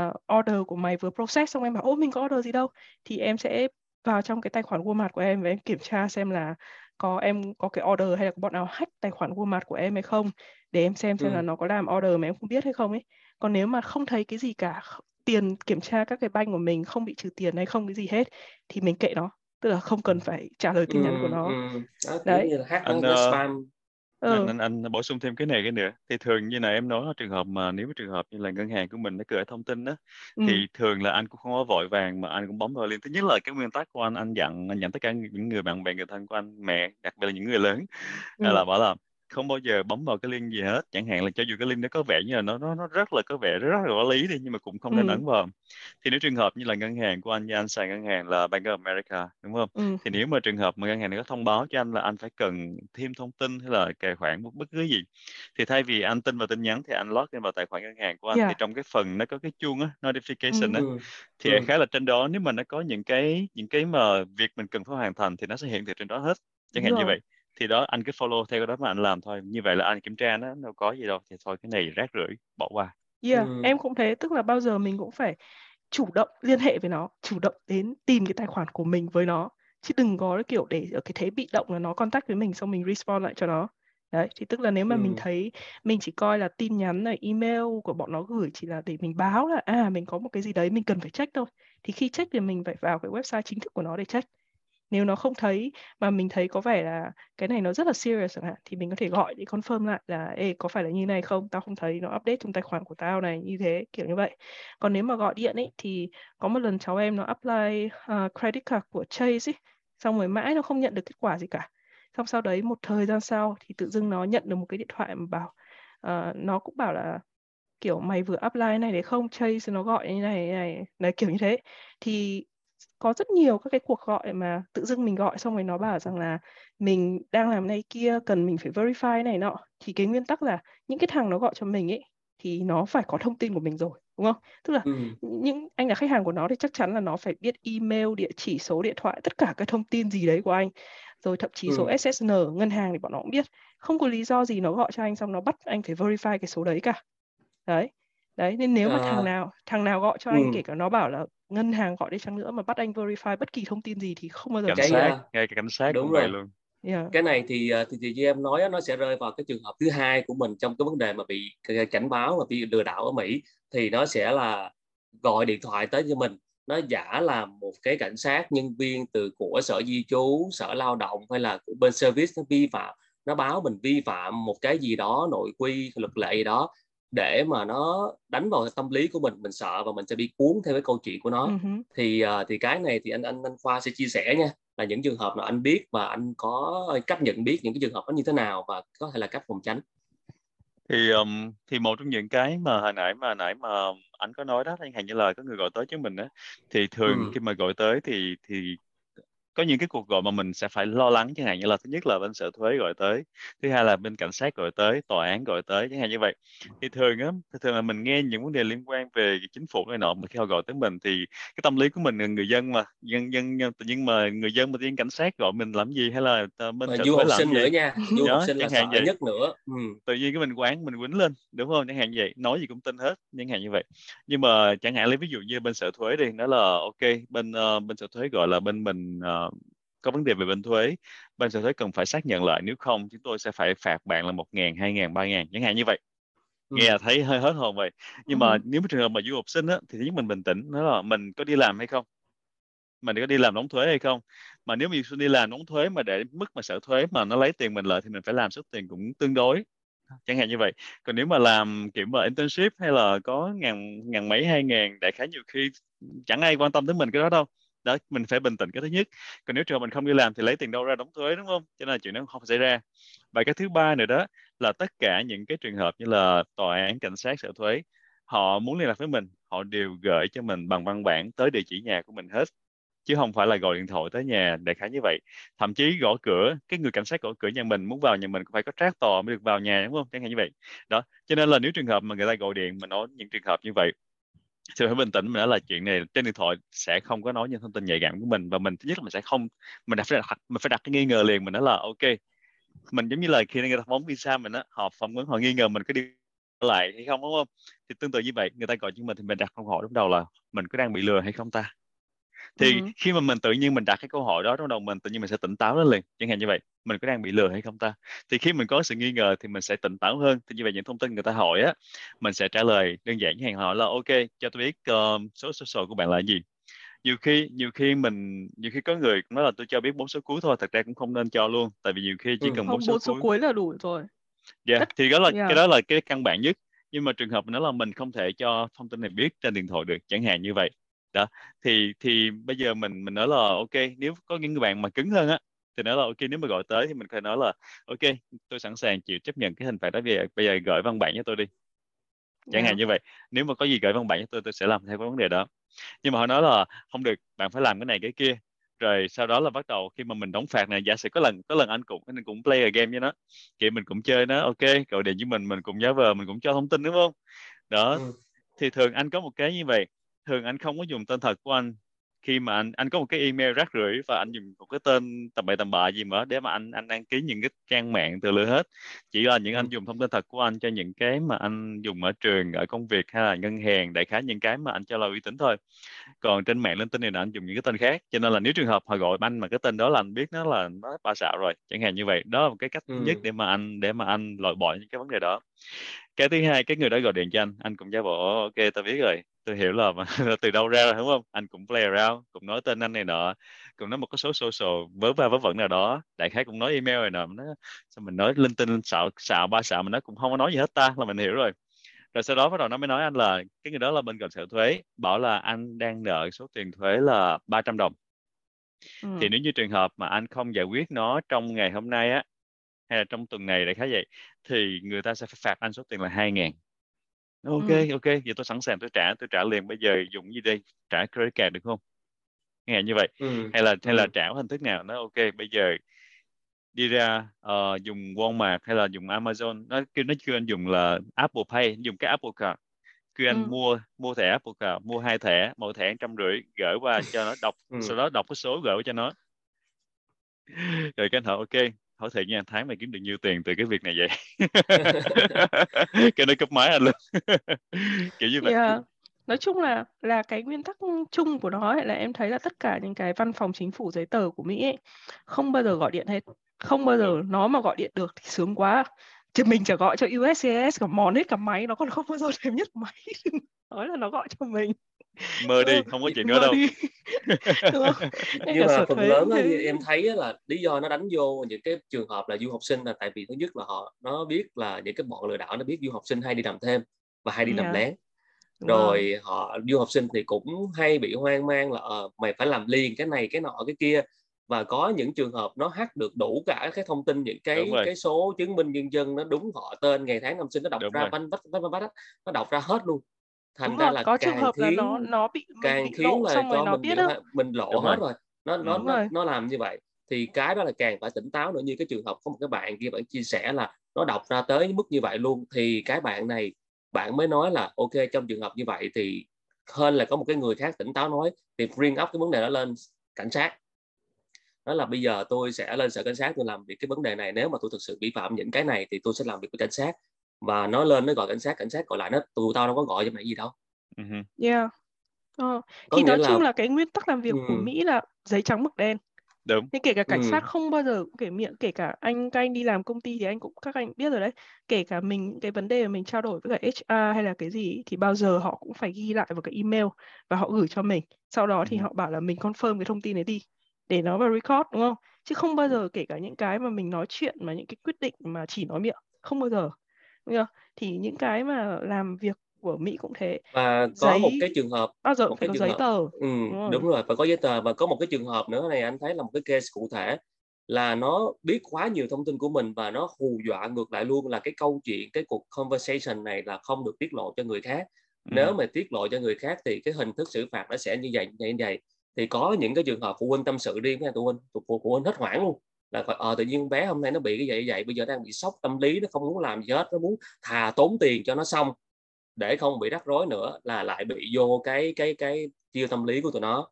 uh, order của mày vừa process xong em bảo ô mình có order gì đâu? Thì em sẽ vào trong cái tài khoản Walmart của em và em kiểm tra xem là có em có cái order hay là có bọn nào hack tài khoản Walmart của em hay không để em xem xem ừ. là nó có làm order mà em không biết hay không ấy. Còn nếu mà không thấy cái gì cả tiền kiểm tra các cái banh của mình không bị trừ tiền hay không cái gì hết thì mình kệ nó. Tức là không cần phải trả lời tin nhắn của nó. ừ, Đó, đấy. như là hack anh, uh, spam ừ. anh, anh, bổ sung thêm cái này cái nữa thì thường như này em nói là trường hợp mà nếu trường hợp như là ngân hàng của mình nó gửi thông tin đó ừ. thì thường là anh cũng không có vội vàng mà anh cũng bấm vào liền thứ nhất là cái nguyên tắc của anh anh dặn anh dặn tất cả những người bạn bè người thân của anh mẹ đặc biệt là những người lớn ừ. là bảo là không bao giờ bấm vào cái link gì hết chẳng hạn là cho dù cái link nó có vẻ như là nó nó nó rất là có vẻ rất là có lý đi nhưng mà cũng không nên ừ. ấn vào thì nếu trường hợp như là ngân hàng của anh như anh xài ngân hàng là Bank of America đúng không ừ. thì nếu mà trường hợp mà ngân hàng này có thông báo cho anh là anh phải cần thêm thông tin hay là tài khoản bất cứ gì thì thay vì anh tin vào tin nhắn thì anh log in vào tài khoản ngân hàng của anh yeah. thì trong cái phần nó có cái chuông á notification á ừ. thì ừ. khá là trên đó nếu mà nó có những cái những cái mà việc mình cần phải hoàn thành thì nó sẽ hiện thị trên đó hết chẳng hạn như vậy thì đó anh cứ follow theo cái đó mà anh làm thôi. Như vậy là anh kiểm tra nó đâu có gì đâu. Thì thôi cái này rác rưởi bỏ qua. Yeah ừ. em cũng thế. Tức là bao giờ mình cũng phải chủ động liên hệ với nó chủ động đến tìm cái tài khoản của mình với nó. Chứ đừng có kiểu để ở cái thế bị động là nó contact với mình xong mình respond lại cho nó. Đấy thì tức là nếu mà ừ. mình thấy mình chỉ coi là tin nhắn này email của bọn nó gửi chỉ là để mình báo là à mình có một cái gì đấy mình cần phải check thôi. Thì khi check thì mình phải vào cái website chính thức của nó để check nếu nó không thấy mà mình thấy có vẻ là cái này nó rất là serious chẳng hạn thì mình có thể gọi để confirm lại là ê có phải là như này không? Tao không thấy nó update trong tài khoản của tao này như thế kiểu như vậy. Còn nếu mà gọi điện ấy thì có một lần cháu em nó apply uh, credit card của Chase ấy xong rồi mãi nó không nhận được kết quả gì cả. Xong sau đấy một thời gian sau thì tự dưng nó nhận được một cái điện thoại mà bảo uh, nó cũng bảo là kiểu mày vừa apply này để không? Chase nó gọi như này, như này này kiểu như thế. Thì có rất nhiều các cái cuộc gọi mà tự dưng mình gọi xong rồi nó bảo rằng là mình đang làm này kia cần mình phải verify này nọ. Thì cái nguyên tắc là những cái thằng nó gọi cho mình ấy thì nó phải có thông tin của mình rồi đúng không? Tức là ừ. những anh là khách hàng của nó thì chắc chắn là nó phải biết email địa chỉ số điện thoại tất cả các thông tin gì đấy của anh. Rồi thậm chí ừ. số SSN ngân hàng thì bọn nó cũng biết. Không có lý do gì nó gọi cho anh xong nó bắt anh phải verify cái số đấy cả. Đấy đấy nên nếu mà à. thằng nào thằng nào gọi cho anh ừ. kể cả nó bảo là ngân hàng gọi đi chăng nữa mà bắt anh verify bất kỳ thông tin gì thì không bao giờ cảnh sát ngay cả cảnh sát đúng rồi luôn yeah. cái này thì ờ, thì, thì như em nói nó sẽ rơi vào cái trường hợp thứ hai của mình trong cái vấn đề mà bị cảnh báo mà bị lừa đảo ở Mỹ thì nó sẽ là gọi điện thoại tới cho mình nó giả là một cái cảnh sát nhân viên từ của sở di trú sở lao động hay là của bên service nó vi phạm nó báo mình vi phạm một cái gì đó nội quy luật lệ gì đó để mà nó đánh vào tâm lý của mình mình sợ và mình sẽ bị cuốn theo cái câu chuyện của nó uh-huh. thì uh, thì cái này thì anh anh anh khoa sẽ chia sẻ nha là những trường hợp nào anh biết và anh có cách nhận biết những cái trường hợp đó như thế nào và có thể là cách phòng tránh thì um, thì một trong những cái mà hồi nãy mà hồi nãy mà anh có nói đó anh hàng như lời có người gọi tới cho mình á thì thường ừ. khi mà gọi tới thì thì có những cái cuộc gọi mà mình sẽ phải lo lắng chẳng hạn như là thứ nhất là bên sở thuế gọi tới thứ hai là bên cảnh sát gọi tới tòa án gọi tới chẳng hạn như vậy thì thường á thường là mình nghe những vấn đề liên quan về chính phủ này nọ mà khi họ gọi tới mình thì cái tâm lý của mình là người dân mà dân dân tự nhiên mà người dân mà tiên cảnh sát gọi mình làm gì hay là bên mà du học sinh nữa nha du học sinh là sợ vậy. nhất nữa ừ. tự nhiên cái mình quán mình quýnh lên đúng không chẳng hạn như vậy nói gì cũng tin hết chẳng hạn như vậy nhưng mà chẳng hạn lấy ví dụ như bên sở thuế đi nó là ok bên uh, bên sở thuế gọi là bên mình uh, có vấn đề về bên thuế bên sở thuế cần phải xác nhận lại. Nếu không chúng tôi sẽ phải phạt bạn là một ngàn hai ngàn ba ngàn chẳng hạn như vậy. Ừ. nghe thấy hơi hết hồn vậy. Nhưng ừ. mà nếu trường hợp mà du học sinh á thì thứ nhất mình bình tĩnh nó là mình có đi làm hay không? Mình có đi làm đóng thuế hay không? Mà nếu mình đi làm đóng thuế mà để mức mà sở thuế mà nó lấy tiền mình lợi thì mình phải làm số tiền cũng tương đối chẳng hạn như vậy. Còn nếu mà làm kiểu mà internship hay là có ngàn ngàn mấy hai ngàn đại khái nhiều khi chẳng ai quan tâm tới mình cái đó đâu đó, mình phải bình tĩnh cái thứ nhất. Còn nếu trường mình không đi làm thì lấy tiền đâu ra đóng thuế, đúng không? Cho nên chuyện đó không xảy ra. Và cái thứ ba nữa đó là tất cả những cái trường hợp như là tòa án, cảnh sát, sở thuế, họ muốn liên lạc với mình, họ đều gửi cho mình bằng văn bản tới địa chỉ nhà của mình hết, chứ không phải là gọi điện thoại tới nhà, đại khái như vậy. Thậm chí gõ cửa, cái người cảnh sát gõ cửa nhà mình, muốn vào nhà mình cũng phải có trác tòa mới được vào nhà, đúng không? Chẳng hạn như vậy. Đó, cho nên là nếu trường hợp mà người ta gọi điện mà nói những trường hợp như vậy thì phải bình tĩnh, mình nói là chuyện này, trên điện thoại sẽ không có nói những thông tin nhạy cảm của mình và mình, thứ nhất là mình sẽ không, mình phải đặt, mình phải đặt cái nghi ngờ liền, mình nói là ok, mình giống như là khi người ta phóng visa mình á, họ phỏng vấn, họ nghi ngờ mình có đi lại hay không đúng không? Thì tương tự như vậy, người ta gọi cho mình thì mình đặt câu hỏi lúc đầu là mình có đang bị lừa hay không ta? Thì ừ. khi mà mình tự nhiên mình đặt cái câu hỏi đó trong đầu mình tự nhiên mình sẽ tỉnh táo lên liền chẳng hạn như vậy mình có đang bị lừa hay không ta? Thì khi mình có sự nghi ngờ thì mình sẽ tỉnh táo hơn thì như vậy những thông tin người ta hỏi á mình sẽ trả lời đơn giản hàng hỏi là ok cho tôi biết uh, số social của bạn là gì? Nhiều khi nhiều khi mình nhiều khi có người nói là tôi cho biết bốn số cuối thôi. Thật ra cũng không nên cho luôn tại vì nhiều khi chỉ ừ, cần bốn số, số cuối là đủ rồi. Dạ yeah, thì đó là yeah. cái đó là cái căn bản nhất. Nhưng mà trường hợp nó là mình không thể cho thông tin này biết trên điện thoại được chẳng hạn như vậy đó thì thì bây giờ mình mình nói là ok nếu có những người bạn mà cứng hơn á thì nói là ok nếu mà gọi tới thì mình phải nói là ok tôi sẵn sàng chịu chấp nhận cái hình phạt đó bây giờ bây giờ gửi văn bản cho tôi đi. Chẳng yeah. hạn như vậy nếu mà có gì gửi văn bản cho tôi tôi sẽ làm theo cái vấn đề đó. Nhưng mà họ nói là không được bạn phải làm cái này cái kia. Rồi sau đó là bắt đầu khi mà mình đóng phạt này giả sử có lần có lần anh cũng anh cũng play a game với nó kiểu mình cũng chơi nó ok gọi điện với mình mình cũng nhớ vờ mình cũng cho thông tin đúng không? Đó ừ. thì thường anh có một cái như vậy thường anh không có dùng tên thật của anh. Khi mà anh anh có một cái email rác rưởi và anh dùng một cái tên tầm bậy tầm bạ gì mà để mà anh anh đăng ký những cái trang mạng từ lừa hết. Chỉ là những anh ừ. dùng thông tin thật của anh cho những cái mà anh dùng ở trường ở công việc hay là ngân hàng đại khái những cái mà anh cho là uy tín thôi. Còn trên mạng linh tinh này là anh dùng những cái tên khác. Cho nên là nếu trường hợp họ gọi anh mà cái tên đó là anh biết nó là nó ba xạo rồi chẳng hạn như vậy. Đó là một cái cách ừ. nhất để mà anh để mà anh loại bỏ những cái vấn đề đó cái thứ hai cái người đó gọi điện cho anh anh cũng giả bộ ok tao biết rồi tôi hiểu là từ đâu ra rồi đúng không? Anh cũng play around cũng nói tên anh này nọ cũng nói một cái số social vớ va vớ vẩn nào đó đại khái cũng nói email này nọ nó sao mình nói linh tinh xạo xạo ba xạo mà nó cũng không có nói gì hết ta là mình hiểu rồi. Rồi sau đó bắt đầu nó mới nói anh là cái người đó là bên cạnh sở thuế bảo là anh đang nợ số tiền thuế là 300 đồng. Ừ. thì nếu như trường hợp mà anh không giải quyết nó trong ngày hôm nay á hay là trong tuần này đại khái vậy thì người ta sẽ phạt anh số tiền là hai ngàn ok ừ. ok vậy tôi sẵn sàng tôi trả tôi trả liền bây giờ dùng gì đây trả credit card được không nghe như vậy ừ. hay là hay là ừ. trả hình thức nào nó ok bây giờ đi ra uh, dùng Walmart hay là dùng Amazon nó kêu nó kêu anh dùng là Apple Pay dùng cái Apple Card kêu anh ừ. mua mua thẻ Apple Card mua hai thẻ mỗi thẻ trăm rưỡi gửi qua cho nó đọc ừ. sau đó đọc cái số gửi cho nó rồi cái anh hỏi ok hỏi thiệt nha tháng mày kiếm được nhiêu tiền từ cái việc này vậy? Cái nó cấp máy anh luôn. Kiểu như vậy. Yeah. nói chung là là cái nguyên tắc chung của nó là em thấy là tất cả những cái văn phòng chính phủ giấy tờ của Mỹ ấy, không bao giờ gọi điện hết. Không bao giờ nó mà gọi điện được thì sướng quá. Chứ mình chỉ gọi cho USCIS cả mòn hết cả máy nó còn không bao giờ thèm nhất máy. Nói là nó gọi cho mình mơ đi không có chuyện nữa đâu. nhưng mà phần lớn đó, em thấy là lý do nó đánh vô những cái trường hợp là du học sinh là tại vì thứ nhất là họ nó biết là những cái bọn lừa đảo nó biết du học sinh hay đi làm thêm và hay đi yeah. làm dạ. lén rồi wow. họ du học sinh thì cũng hay bị hoang mang là ờ, mày phải làm liền cái này cái nọ cái kia. Và có những trường hợp nó hack được đủ cả cái thông tin những cái cái số chứng minh nhân dân nó đúng họ tên ngày tháng năm sinh nó đọc đúng ra banh bách bách bách nó đọc ra hết luôn thành Đúng ra rồi, là có trường hợp khiến, là nó nó bị càng bị khiến lộ, là cho mình biết mình lộ đúng hết rồi. rồi nó nó nó, nó làm như vậy. Thì cái đó là càng phải tỉnh táo nữa như cái trường hợp có một cái bạn kia bạn chia sẻ là nó đọc ra tới mức như vậy luôn thì cái bạn này bạn mới nói là ok trong trường hợp như vậy thì hơn là có một cái người khác tỉnh táo nói thì bring up cái vấn đề đó lên cảnh sát. Đó là bây giờ tôi sẽ lên sở cảnh sát tôi làm việc cái vấn đề này nếu mà tôi thực sự vi phạm những cái này thì tôi sẽ làm việc với cảnh sát và nói lên nó gọi cảnh sát cảnh sát gọi lại nó tụi tao đâu có gọi cho mày gì đâu uh-huh. yeah ờ. thì nói là... chung là cái nguyên tắc làm việc ừ. của Mỹ là giấy trắng mực đen đúng thế kể cả cảnh ừ. sát không bao giờ kể miệng kể cả anh các anh đi làm công ty thì anh cũng các anh biết rồi đấy kể cả mình cái vấn đề mà mình trao đổi với cả HR hay là cái gì thì bao giờ họ cũng phải ghi lại vào cái email và họ gửi cho mình sau đó thì ừ. họ bảo là mình confirm cái thông tin đấy đi để nó vào record đúng không chứ không bao giờ kể cả những cái mà mình nói chuyện mà những cái quyết định mà chỉ nói miệng không bao giờ đúng không? thì những cái mà làm việc của Mỹ cũng thế và có giấy... một cái trường hợp bao giờ một cái có giấy hợp. tờ ừ, đúng, rồi. đúng rồi phải có giấy tờ và có một cái trường hợp nữa này anh thấy là một cái case cụ thể là nó biết quá nhiều thông tin của mình và nó hù dọa ngược lại luôn là cái câu chuyện cái cuộc conversation này là không được tiết lộ cho người khác ừ. nếu mà tiết lộ cho người khác thì cái hình thức xử phạt nó sẽ như vậy như vậy, như vậy. thì có những cái trường hợp phụ huynh tâm sự riêng với phụ huynh phụ, phụ huynh hết hoảng luôn là ờ tự nhiên bé hôm nay nó bị cái vậy vậy? Bây giờ đang bị sốc tâm lý nó không muốn làm gì hết nó muốn thà tốn tiền cho nó xong để không bị rắc rối nữa là lại bị vô cái cái cái chiêu tâm lý của tụi nó.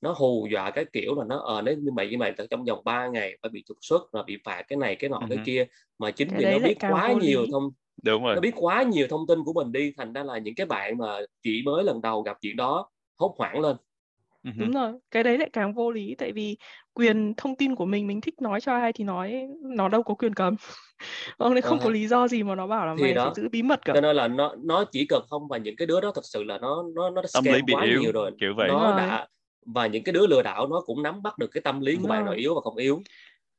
Nó hù dọa cái kiểu là nó ờ nếu như mày như mày trong vòng 3 ngày phải bị trục xuất và bị phạt cái này cái nọ uh-huh. cái kia mà chính vì nó biết quá nhiều thông đúng rồi. nó biết quá nhiều thông tin của mình đi thành ra là những cái bạn mà chỉ mới lần đầu gặp chuyện đó hốt hoảng lên. Đúng rồi, cái đấy lại càng vô lý tại vì quyền thông tin của mình mình thích nói cho ai thì nói, nó đâu có quyền cấm. Ông ấy không có lý do gì mà nó bảo là Thì mày phải đó, giữ bí mật cả. cho nên là nó nó chỉ cần không và những cái đứa đó thật sự là nó nó nó Tâm lý bị quá yếu, nhiều rồi. kiểu vậy. Nó đã và những cái đứa lừa đảo nó cũng nắm bắt được cái tâm lý của bạn rồi. yếu và không yếu.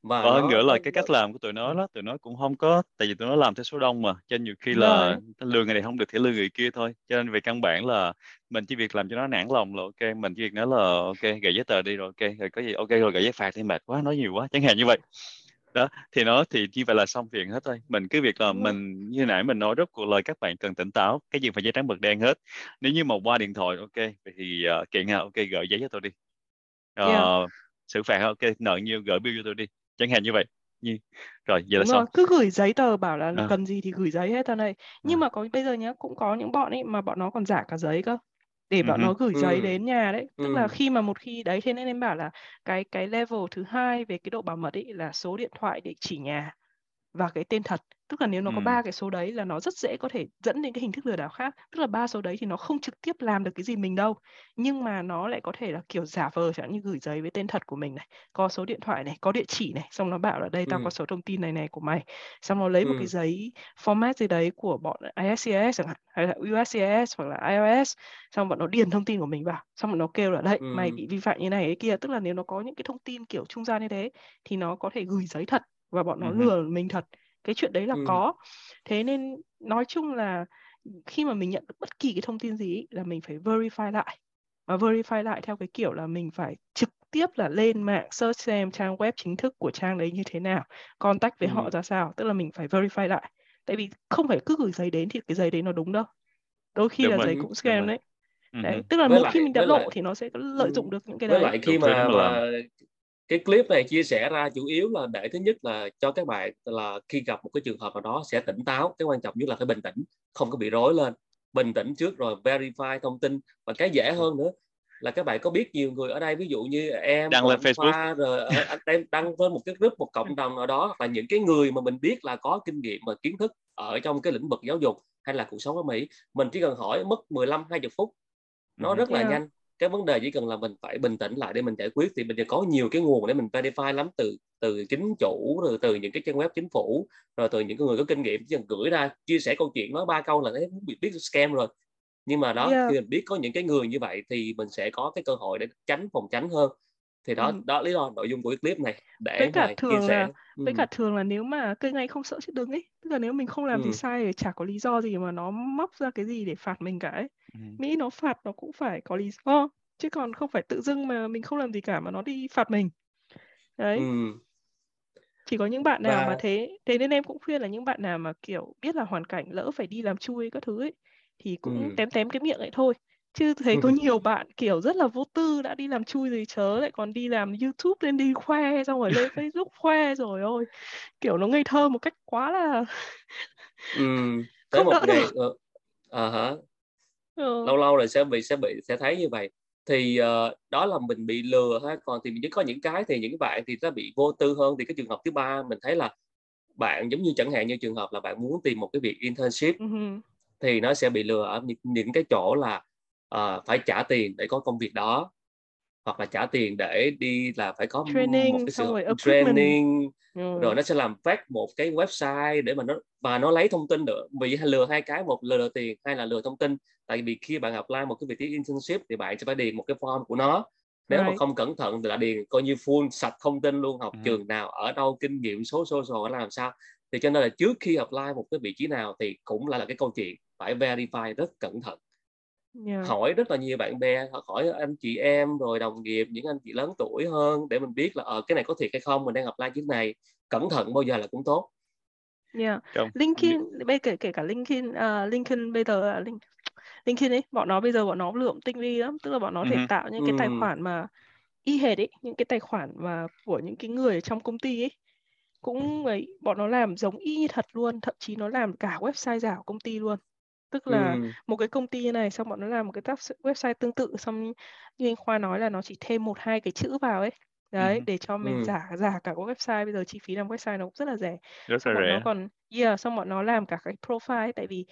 Và Và hơn nữa là cái cách làm của tụi nó đó, tụi nó cũng không có tại vì tụi nó làm theo số đông mà, cho nên nhiều khi rồi. là lừa người này không được thì lừa người kia thôi. Cho nên về căn bản là mình chỉ việc làm cho nó nản lòng là ok, mình chỉ việc nói là ok, gửi giấy tờ đi rồi ok, rồi có gì ok rồi gửi giấy phạt thì mệt quá, nói nhiều quá, chẳng hạn như vậy. Đó, thì nó thì như vậy là xong chuyện hết thôi. Mình cứ việc là mình như nãy mình nói rất cuộc lời các bạn cần tỉnh táo, cái gì phải giấy trắng mực đen hết. Nếu như mà qua điện thoại ok, thì uh, kiện ha, ok gửi giấy cho tôi đi. Yeah. Ờ, xử phạt ok, nợ nhiêu gửi bill cho tôi đi chẳng hạn như vậy như rồi vậy là xong rồi, cứ gửi giấy tờ bảo là à. cần gì thì gửi giấy hết ra đây. Nhưng à. mà có bây giờ nhá, cũng có những bọn ấy mà bọn nó còn giả cả giấy cơ để bọn uh-huh. nó gửi giấy ừ. đến nhà đấy. Tức là Ừ. khi mà một khi đấy thế nên em bảo là cái cái level thứ hai về cái độ bảo mật ấy là số điện thoại địa chỉ nhà và cái tên thật tức là nếu nó có Ừm. ba cái số đấy là nó rất dễ có thể dẫn đến cái hình thức lừa đảo khác tức là ba số đấy thì nó không trực tiếp làm được cái gì mình đâu nhưng mà nó lại có thể là kiểu giả vờ chẳng như gửi giấy với tên thật của mình này có số điện thoại này có địa chỉ này xong nó bảo là đây tao Ừ. có số thông tin này này của mày xong nó lấy một cái Ừ. giấy format gì đấy của bọn ISCIS chẳng hạn hay là USCIS hoặc là iOS xong bọn nó điền thông tin của mình vào xong bọn nó kêu là mày Ừ. bị vi phạm như này cái kia tức là nếu nó có những cái thông tin kiểu trung gian như thế thì nó có thể gửi giấy thật và bọn nó Uh-huh. lừa mình thật cái chuyện đấy là Ừ. có thế nên nói chung là khi mà mình nhận được bất kỳ cái thông tin gì ý, là mình phải verify lại và verify lại theo cái kiểu là mình phải trực tiếp là lên mạng search xem trang web chính thức của trang đấy như thế nào contact với Ừ. họ ra sao tức là mình phải verify lại tại vì không phải cứ gửi giấy đến thì cái giấy đấy nó đúng đâu đôi khi đúng là rồi giấy Ừ. cũng scam đấy uh-huh. đấy tức là Với khi lại mình đã lộ lại thì nó sẽ lợi Ừ. dụng được những cái với đấy lại khi mà mà cái clip này chia sẻ ra chủ yếu là để thứ nhất là cho các bạn là khi gặp một cái trường hợp nào đó sẽ tỉnh táo cái quan trọng nhất là phải bình tĩnh không có bị rối lên. Bình tĩnh trước rồi verify thông tin. Và cái dễ hơn nữa là các bạn có biết nhiều người ở đây ví dụ như em đăng lên Facebook Khoa rồi ờ, anh em đăng lên một cái group một cộng đồng nào đó là những cái người mà mình biết là có kinh nghiệm và kiến thức ở trong cái lĩnh vực giáo dục hay là cuộc sống ở Mỹ mình chỉ cần hỏi mất 15 20 phút. Nó uh-huh. rất là yeah. nhanh cái vấn đề chỉ cần là mình phải bình tĩnh lại để mình giải quyết thì mình จะ có nhiều cái nguồn để mình verify lắm từ từ chính chủ rồi từ những cái trang web chính phủ rồi từ những cái người có kinh nghiệm. Chỉ cần gửi ra chia sẻ câu chuyện nói ba câu là thấy biết biết scam rồi. Nhưng mà đó Yeah. khi mình biết có những cái người như vậy thì mình sẽ có cái cơ hội để tránh phòng tránh hơn thì đó Ừ. đó lý do nội dung của cái clip này với để cả mà chia thường là với ừ. cả thường là nếu mà cây ngay không sợ chết đứng ấy tức là nếu mình không làm gì Ừ. sai thì chả có lý do gì mà nó móc ra cái gì để phạt mình cả ấy Uh-huh. Mỹ nó phạt nó cũng phải có lý do chứ còn không phải tự dưng mà mình không làm gì cả mà nó đi phạt mình đấy Ừ. chỉ có những bạn nào mà và thế thế nên em cũng khuyên là những bạn nào mà kiểu biết là hoàn cảnh lỡ phải đi làm chui các thứ ấy thì cũng ừ. tém tém cái miệng ấy thôi chứ thấy có nhiều bạn kiểu rất là vô tư đã đi làm chui rồi chớ lại còn đi làm YouTube lên đi khoe xong rồi lên Facebook khoe rồi ôi kiểu nó ngây thơ một cách quá là ừ, tới một ngày uh, uh, hả? Ừ. lâu lâu rồi sẽ bị sẽ bị sẽ thấy như vậy. Thì uh, đó là mình bị lừa ha còn thì mình có những cái thì những bạn thì nó bị vô tư hơn. Thì cái trường hợp thứ ba mình thấy là bạn giống như chẳng hạn như trường hợp là bạn muốn tìm một cái việc internship uh-huh. thì nó sẽ bị lừa ở những, những cái chỗ là uh, phải trả tiền để có công việc đó hoặc là trả tiền để đi là phải có training, một cái sự training ừ. rồi nó sẽ làm phát một cái website để mà nó và nó lấy thông tin được vì lừa hai cái một lừa tiền hay là lừa thông tin tại vì khi bạn apply một cái vị trí internship thì bạn sẽ phải điền một cái form của nó nếu right. mà không cẩn thận thì là điền coi như full sạch thông tin luôn học ừ. trường nào ở đâu kinh nghiệm số số số làm sao thì cho nên là trước khi apply một cái vị trí nào thì cũng là, là cái câu chuyện phải verify rất cẩn thận yeah. hỏi rất là nhiều bạn bè hỏi anh chị em rồi đồng nghiệp những anh chị lớn tuổi hơn để mình biết là ở ờ, cái này có thiệt hay không mình đang apply cái này cẩn thận bao giờ là cũng tốt Yeah. LinkedIn bây kể kể cả LinkedIn uh, LinkedIn bây giờ uh, link, LinkedIn ấy bọn nó bây giờ bọn nó lượm tinh vi lắm tức là bọn nó uh-huh. thể tạo những cái tài khoản mà y hệt ấy những cái tài khoản mà của những cái người trong công ty ấy cũng ấy bọn nó làm giống y như thật luôn thậm chí nó làm cả website giả của công ty luôn tức là ừ. một cái công ty như này xong bọn nó làm một cái website tương tự xong như anh Khoa nói là nó chỉ thêm một hai cái chữ vào ấy đấy ừ. để cho mình ừ. giả giả cả cái website bây giờ chi phí làm website nó cũng rất là rẻ rất là rẻ nó còn yeah xong bọn nó làm cả cái profile tại vì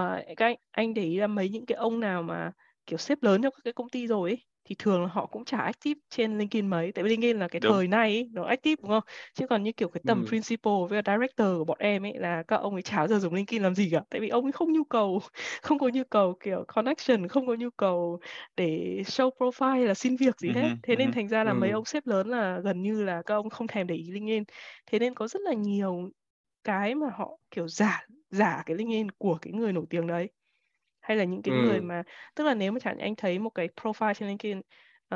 uh, các anh, anh để ý là mấy những cái ông nào mà kiểu sếp lớn trong các cái công ty rồi ấy, thì thường là họ cũng chả active trên LinkedIn mấy tại vì LinkedIn là cái đúng. thời này ấy, nó active đúng không chứ còn như kiểu cái tầm ừ. principal với director của bọn em ấy là các ông ấy chả giờ dùng LinkedIn làm gì cả tại vì ông ấy không nhu cầu không có nhu cầu kiểu connection không có nhu cầu để show profile là xin việc gì hết uh-huh, thế nên uh-huh. thành ra là uh-huh. mấy ông sếp lớn là gần như là các ông không thèm để ý LinkedIn thế nên có rất là nhiều cái mà họ kiểu giả giả cái LinkedIn của cái người nổi tiếng đấy hay là những cái ừ. người mà tức là nếu mà chẳng anh thấy một cái profile trên LinkedIn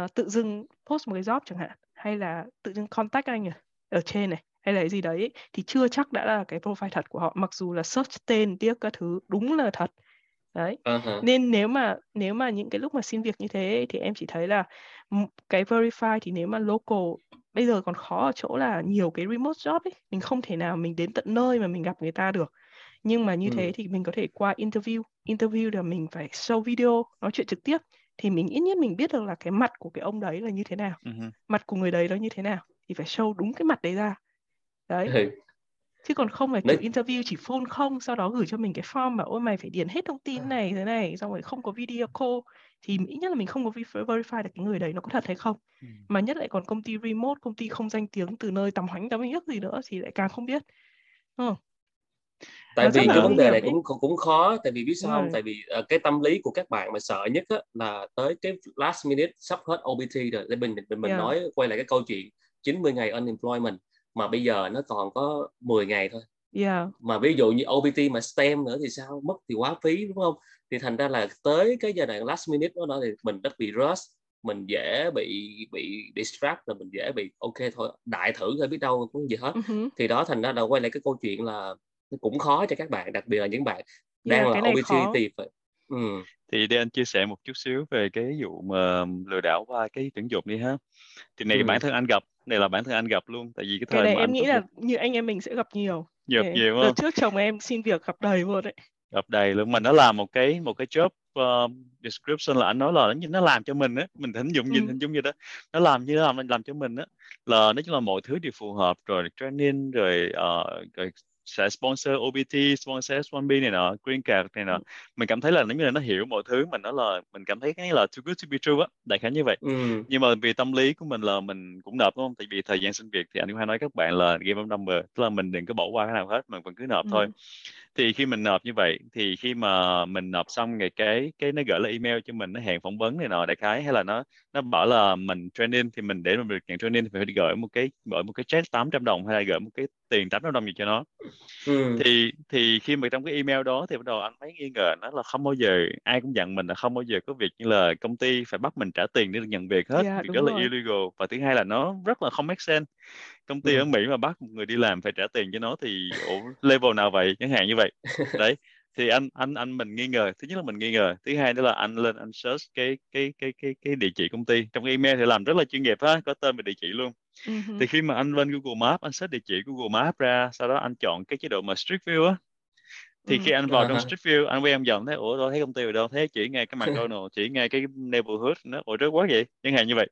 uh, tự dưng post một cái job chẳng hạn hay là tự dưng contact anh ở trên này hay là cái gì đấy thì chưa chắc đã là cái profile thật của họ mặc dù là search tên tiếc các thứ đúng là thật đấy uh-huh. nên nếu mà nếu mà những cái lúc mà xin việc như thế thì em chỉ thấy là cái verify thì nếu mà local bây giờ còn khó ở chỗ là nhiều cái remote job ấy mình không thể nào mình đến tận nơi mà mình gặp người ta được nhưng mà như ừ. thế thì mình có thể qua interview. Interview là mình phải show video nói chuyện trực tiếp. Thì mình ít nhất mình biết được là cái mặt của cái ông đấy là như thế nào. Uh-huh. mặt của người đấy nó như thế nào. Thì phải show đúng cái mặt đấy ra. Đấy. Ừ. chứ còn không phải kiểu đấy. interview chỉ phone không sau đó gửi cho mình cái form mà ôi mày phải điền hết thông tin này thế này. Xong rồi không có video call. Thì ít nhất là mình không có verify được cái người đấy nó có thật hay không. Ừ. mà nhất lại còn công ty remote công ty không danh tiếng từ nơi tầm hoánh tầm nhất gì nữa thì lại càng không biết. Ừ tại vì cái vấn đề này cũng cũng khó tại vì biết sao không tại vì uh, cái tâm lý của các bạn mà sợ nhất á, là tới cái last minute sắp hết OPT rồi để mình mình mình yeah. nói quay lại cái câu chuyện 90 ngày unemployment mà bây giờ nó còn có 10 ngày thôi yeah. mà ví dụ như OPT mà STEM nữa thì sao mất thì quá phí đúng không thì thành ra là tới cái giai đoạn last minute đó, đó thì mình rất bị rush mình dễ bị bị distract rồi mình dễ bị ok thôi đại thử thôi biết đâu cũng gì hết uh-huh. thì đó thành ra là quay lại cái câu chuyện là cũng khó cho các bạn đặc biệt là những bạn đang yeah, là phải ừ. thì để anh chia sẻ một chút xíu về cái vụ mà lừa đảo qua cái tuyển dụng đi ha thì này ừ. bản thân anh gặp này là bản thân anh gặp luôn tại vì cái thời cái này em nghĩ là như anh em mình sẽ gặp nhiều gặp Để, nhiều không? trước chồng em xin việc gặp đầy luôn đấy gặp đầy luôn mà nó làm một cái một cái job uh, description là anh nói là nó, nó làm cho mình á mình hình dung nhìn ừ. hình dung như đó nó làm như làm làm cho mình á là nói chung là mọi thứ đều phù hợp rồi training rồi uh, rồi sẽ sponsor OPT, sponsor S1B này nọ, green card này nọ. Ừ. Mình cảm thấy là giống như là nó hiểu mọi thứ mình nó là mình cảm thấy cái là too good to be true á, đại khái như vậy. Ừ. Nhưng mà vì tâm lý của mình là mình cũng nộp đúng không? Tại vì thời gian xin việc thì anh cũng hay nói các bạn là game of number, tức là mình đừng có bỏ qua cái nào hết, mình vẫn cứ nộp ừ. thôi. Thì khi mình nộp như vậy thì khi mà mình nộp xong ngày cái cái nó gửi là email cho mình nó hẹn phỏng vấn này nọ đại khái hay là nó nó bảo là mình training thì mình để mình được nhận training thì phải gửi một cái gửi một cái check 800 đồng hay là gửi một cái tiền 800 đồng gì cho nó ừ. thì thì khi mà trong cái email đó thì bắt đầu anh mới nghi ngờ nó là không bao giờ ai cũng dặn mình là không bao giờ có việc như là công ty phải bắt mình trả tiền để được nhận việc hết yeah, dạ, việc đó rồi. là illegal và thứ hai là nó rất là không make sense công ty ừ. ở Mỹ mà bắt một người đi làm phải trả tiền cho nó thì ủa, level nào vậy? Chẳng hạn như vậy. Đấy thì anh anh anh mình nghi ngờ. Thứ nhất là mình nghi ngờ thứ hai nữa là anh lên anh search cái cái cái cái cái địa chỉ công ty. Trong email thì làm rất là chuyên nghiệp ha có tên và địa chỉ luôn. Uh-huh. thì khi mà anh lên Google Maps anh search địa chỉ Google Maps ra sau đó anh chọn cái chế độ mà Street View á. Thì khi anh vào uh-huh. trong Street View anh quay em vòng thấy ủa đâu thấy công ty ở đâu? Thấy chỉ ngay cái McDonald chỉ ngay cái neighborhood nó ủa rất quá vậy? Chẳng hạn như vậy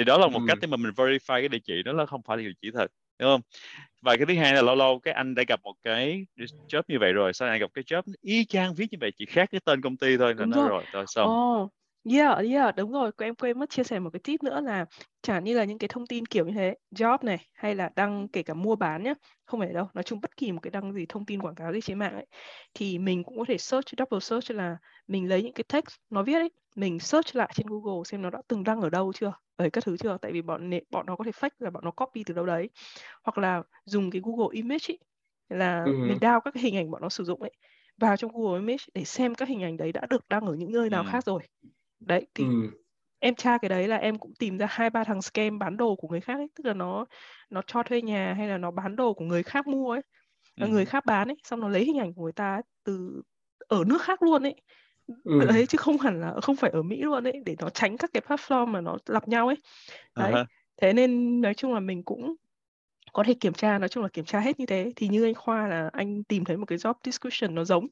thì đó là một ừ. cách để mà mình verify cái địa chỉ đó là không phải là địa chỉ thật đúng không và cái thứ hai là lâu lâu cái anh đã gặp một cái job như vậy rồi sau này gặp cái job y chang viết như vậy chỉ khác cái tên công ty thôi là nó rồi rồi xong oh. Yeah, yeah, đúng rồi. Em quên mất chia sẻ một cái tip nữa là chẳng như là những cái thông tin kiểu như thế, job này hay là đăng kể cả mua bán nhá, không phải đâu, nói chung bất kỳ một cái đăng gì thông tin quảng cáo gì trên mạng ấy thì mình cũng có thể search double search là mình lấy những cái text nó viết ấy, mình search lại trên Google xem nó đã từng đăng ở đâu chưa, ở các thứ chưa, tại vì bọn bọn nó có thể fake là bọn nó copy từ đâu đấy. Hoặc là dùng cái Google Image ấy là ừ. mình download các cái hình ảnh bọn nó sử dụng ấy vào trong Google Image để xem các hình ảnh đấy đã được đăng ở những nơi nào ừ. khác rồi đấy thì ừ. em tra cái đấy là em cũng tìm ra hai ba thằng scam bán đồ của người khác ấy tức là nó nó cho thuê nhà hay là nó bán đồ của người khác mua ấy ừ. người khác bán ấy xong nó lấy hình ảnh của người ta ấy, từ ở nước khác luôn ấy ừ. đấy chứ không hẳn là không phải ở Mỹ luôn ấy để nó tránh các cái platform mà nó lặp nhau ấy đấy uh-huh. thế nên nói chung là mình cũng có thể kiểm tra nói chung là kiểm tra hết như thế thì như anh khoa là anh tìm thấy một cái job description nó giống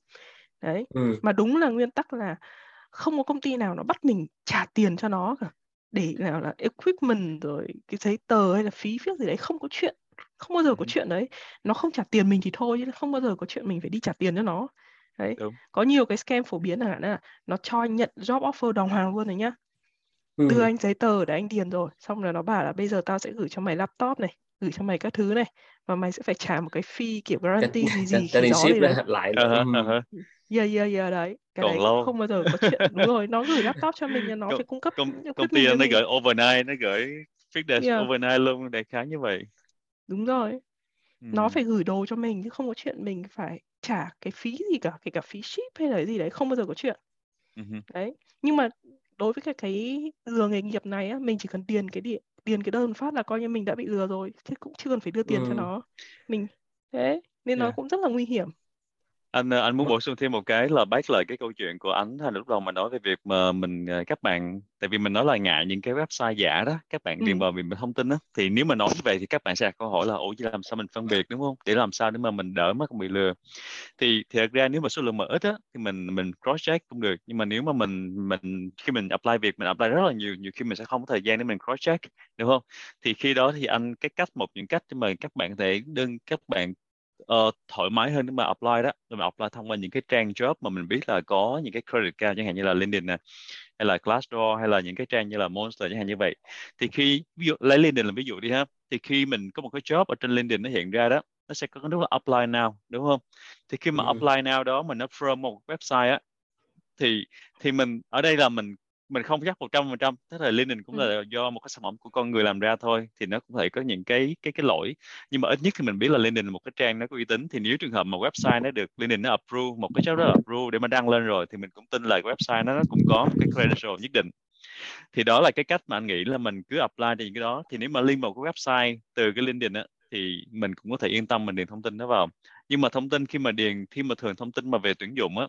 đấy ừ. mà đúng là nguyên tắc là không có công ty nào nó bắt mình trả tiền cho nó cả để nào là equipment rồi cái giấy tờ hay là phí phiếc gì đấy không có chuyện không bao giờ có chuyện đấy nó không trả tiền mình thì thôi chứ không bao giờ có chuyện mình phải đi trả tiền cho nó đấy Đúng. có nhiều cái scam phổ biến là là nó cho anh nhận job offer đồng hoàng luôn rồi nhá ừ. đưa anh giấy tờ để anh điền rồi xong rồi nó bảo là bây giờ tao sẽ gửi cho mày laptop này gửi cho mày các thứ này và mày sẽ phải trả một cái fee kiểu guarantee gì gì gì đó gì đấy. lại uh-huh, uh-huh. Yeah, yeah, yeah, đấy. Cái Còn đấy lâu. không bao giờ có chuyện. Đúng rồi, nó gửi laptop cho mình, nó phải cung cấp công, công ty nó gửi overnight, nó gửi fixed yeah. overnight luôn, đại khái như vậy. Đúng rồi. Hmm. Nó phải gửi đồ cho mình chứ không có chuyện mình phải trả cái phí gì cả, kể cả phí ship hay là gì đấy, không bao giờ có chuyện. Uh-huh. Đấy. Nhưng mà đối với cái cái lừa nghề nghiệp này á, mình chỉ cần tiền cái điện tiền cái đơn phát là coi như mình đã bị lừa rồi, chứ cũng chưa cần phải đưa tiền ừ. cho nó. Mình thế nên yeah. nó cũng rất là nguy hiểm anh ờ, anh muốn bổ sung thêm một cái là bác lời cái câu chuyện của anh thành lúc đầu mà nói về việc mà mình ờ, các bạn tại vì mình nói là ngại những cái website giả đó các bạn điền ừ. vào mình thông tin đó thì nếu mà nói vậy thì các bạn sẽ đặt câu hỏi là ủa làm sao mình phân biệt? Đúng không? Để làm sao để mà mình đỡ mất bị lừa? Thì thật ra nếu mà số lượng mà ít á thì mình mình cross check cũng được nhưng mà nếu mà mình mình khi mình apply việc mình apply rất là nhiều nhiều khi mình sẽ không có thời gian để mình cross check đúng không? Thì khi đó thì anh cái cách một những cách để mà các bạn thể đơn các bạn uh, thoải mái hơn nếu mà apply đó. Nếu mà apply thông qua những cái trang job mà mình biết là có những cái credit cao chẳng hạn như là LinkedIn nè hay là Glassdoor hay là những cái trang như là Monster chẳng hạn như vậy. Thì khi ví dụ lấy LinkedIn làm ví dụ đi ha. Thì khi mình có một cái job ở trên LinkedIn nó hiện ra đó nó sẽ có cái nút là apply now đúng không? Thì khi mà ừ. apply now đó mình nó from một website á thì thì mình ở đây là mình mình không chắc một trăm phần trăm thế là LinkedIn cũng là do một cái sản phẩm của con người làm ra thôi thì nó cũng thể có những cái cái cái lỗi. Nhưng mà ít nhất thì mình biết là LinkedIn là một cái trang nó có uy tín thì nếu trường hợp một website nó được LinkedIn nó approve một cái job đó approve để mà đăng lên rồi thì mình cũng tin là website nó, nó cũng có một cái credential nhất định. Thì đó là cái cách mà anh nghĩ là mình cứ apply cho những cái đó. Thì nếu mà link vào cái website từ cái LinkedIn á thì mình cũng có thể yên tâm mình điền thông tin đó vào. Nhưng mà thông tin khi mà điền khi mà thường thông tin mà về tuyển dụng á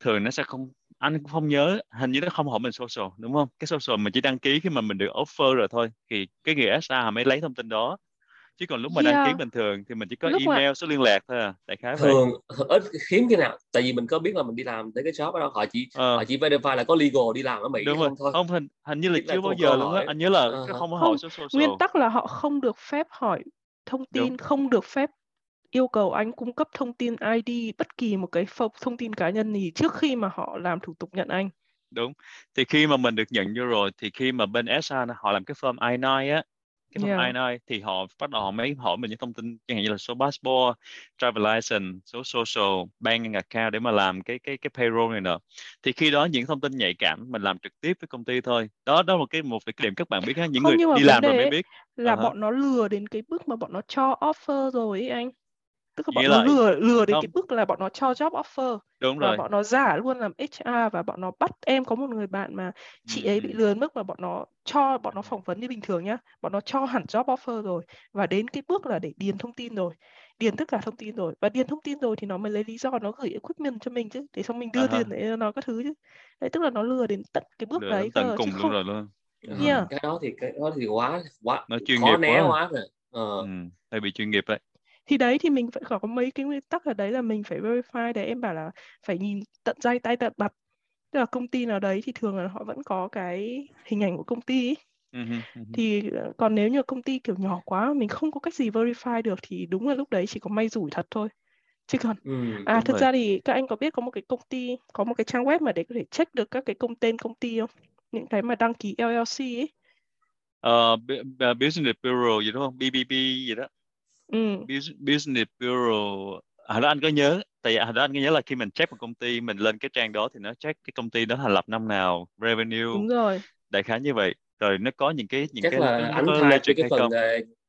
thường nó sẽ không anh cũng không nhớ hình như nó không hỏi mình social đúng không cái social mình chỉ đăng ký khi mà mình được offer rồi thôi thì cái người SA mới lấy thông tin đó chứ còn lúc mà yeah. đăng ký bình thường thì mình chỉ có lúc email mà... số liên lạc thôi à đại khái thường vậy. ít hiếm khi nào tại vì mình có biết là mình đi làm tới cái shop đó họ chỉ ờ. họ chỉ verify là có legal đi làm ở mỹ đúng không thôi không hình hình như là chưa bao giờ luôn á anh nhớ là uh-huh. không có hỏi số social nguyên tắc là họ không được phép hỏi thông tin đúng. không được phép yêu cầu anh cung cấp thông tin ID bất kỳ một cái thông tin cá nhân gì trước khi mà họ làm thủ tục nhận anh. Đúng. Thì khi mà mình được nhận vô rồi thì khi mà bên SA họ làm cái form I9 á cái form yeah. I9 thì họ bắt đầu họ mới hỏi mình những thông tin chẳng hạn như là số passport, travel license, số social, bank account để mà làm cái cái cái payroll này nè. Thì khi đó những thông tin nhạy cảm mình làm trực tiếp với công ty thôi. Đó đó là một cái một cái điểm các bạn biết ha, những Không, người đi làm rồi mới biết. Là uh-huh. bọn nó lừa đến cái bước mà bọn nó cho offer rồi ấy anh tức là bọn nó lừa lừa đến không. cái bước là bọn nó cho job offer đúng và rồi. bọn nó giả luôn làm HR và bọn nó bắt em có một người bạn mà chị ấy bị lừa mức mà bọn nó cho bọn nó phỏng vấn như bình thường nhá. Bọn nó cho hẳn job offer rồi và đến cái bước là để điền thông tin rồi. Điền tất cả thông tin rồi và điền thông tin rồi thì nó mới lấy lý do nó gửi equipment cho mình chứ. Để xong mình đưa uh-huh. tiền để nó các thứ chứ. Đấy tức là nó lừa đến tận cái bước lừa đấy tận cơ, cùng luôn không... rồi luôn yeah. cái đó thì cái đó thì quá quá nó chuyên nghiệp né quá, quá rồi. Ờ. ừ, hơi bị chuyên nghiệp đấy thì đấy thì mình phải có mấy cái nguyên tắc ở đấy là mình phải verify để em bảo là phải nhìn tận dây tay tận mặt. Tức là công ty nào đấy thì thường là họ vẫn có cái hình ảnh của công ty ấy. thì ờ, còn nếu như công ty kiểu nhỏ quá mình không có cách gì verify được thì đúng là lúc đấy chỉ có may rủi thật thôi. Chứ còn ừ, à thực rồi. ra thì các anh có biết có một cái công ty có một cái trang web mà để có thể check được các cái công tên công ty không? Những cái mà đăng ký LLC ấy. Uh, business bureau gì đúng không? BBB gì đó ừ. business bureau hồi đó anh có nhớ tại hồi đó anh có nhớ là khi mình check một công ty mình lên cái trang đó thì nó check cái công ty đó thành lập năm nào revenue đúng rồi đại khái như vậy rồi nó có những cái những chắc cái là anh thay cái, cái phần không?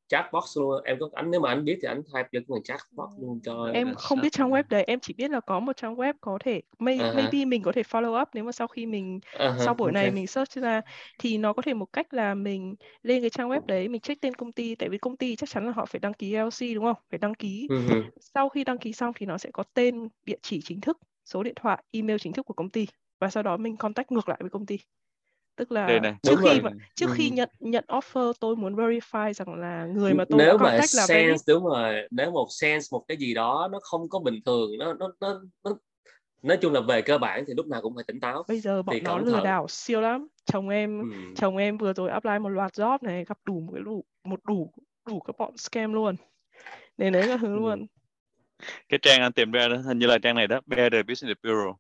Chat box luôn em có anh nếu mà anh biết thì anh type cho cái chat box luôn cho em không biết trang web đấy em chỉ biết là có một trang web có thể may, uh-huh. maybe mình có thể follow up nếu mà sau khi mình uh-huh. sau buổi okay. này mình search ra thì nó có thể một cách là mình lên cái trang web đấy mình check tên công ty tại vì công ty chắc chắn là họ phải đăng ký LC đúng không phải đăng ký uh-huh. sau khi đăng ký xong thì nó sẽ có tên địa chỉ chính thức số điện thoại email chính thức của công ty và sau đó mình contact ngược lại với công ty tức là này. trước khi mà, trước ừ. khi nhận nhận offer tôi muốn verify rằng là người mà tôi nếu mà là sense đúng rồi nếu một sense một cái gì đó nó không có bình thường nó nó nó, nó nói chung là về cơ bản thì lúc nào cũng phải tỉnh táo bây giờ bọn thì nó lừa đảo siêu lắm chồng em ừ. chồng em vừa rồi apply một loạt job này gặp đủ một đủ một đủ đủ các bọn scam luôn để đấy các thứ ừ. luôn cái trang anh tìm ra đó hình như là trang này đó Better Business Bureau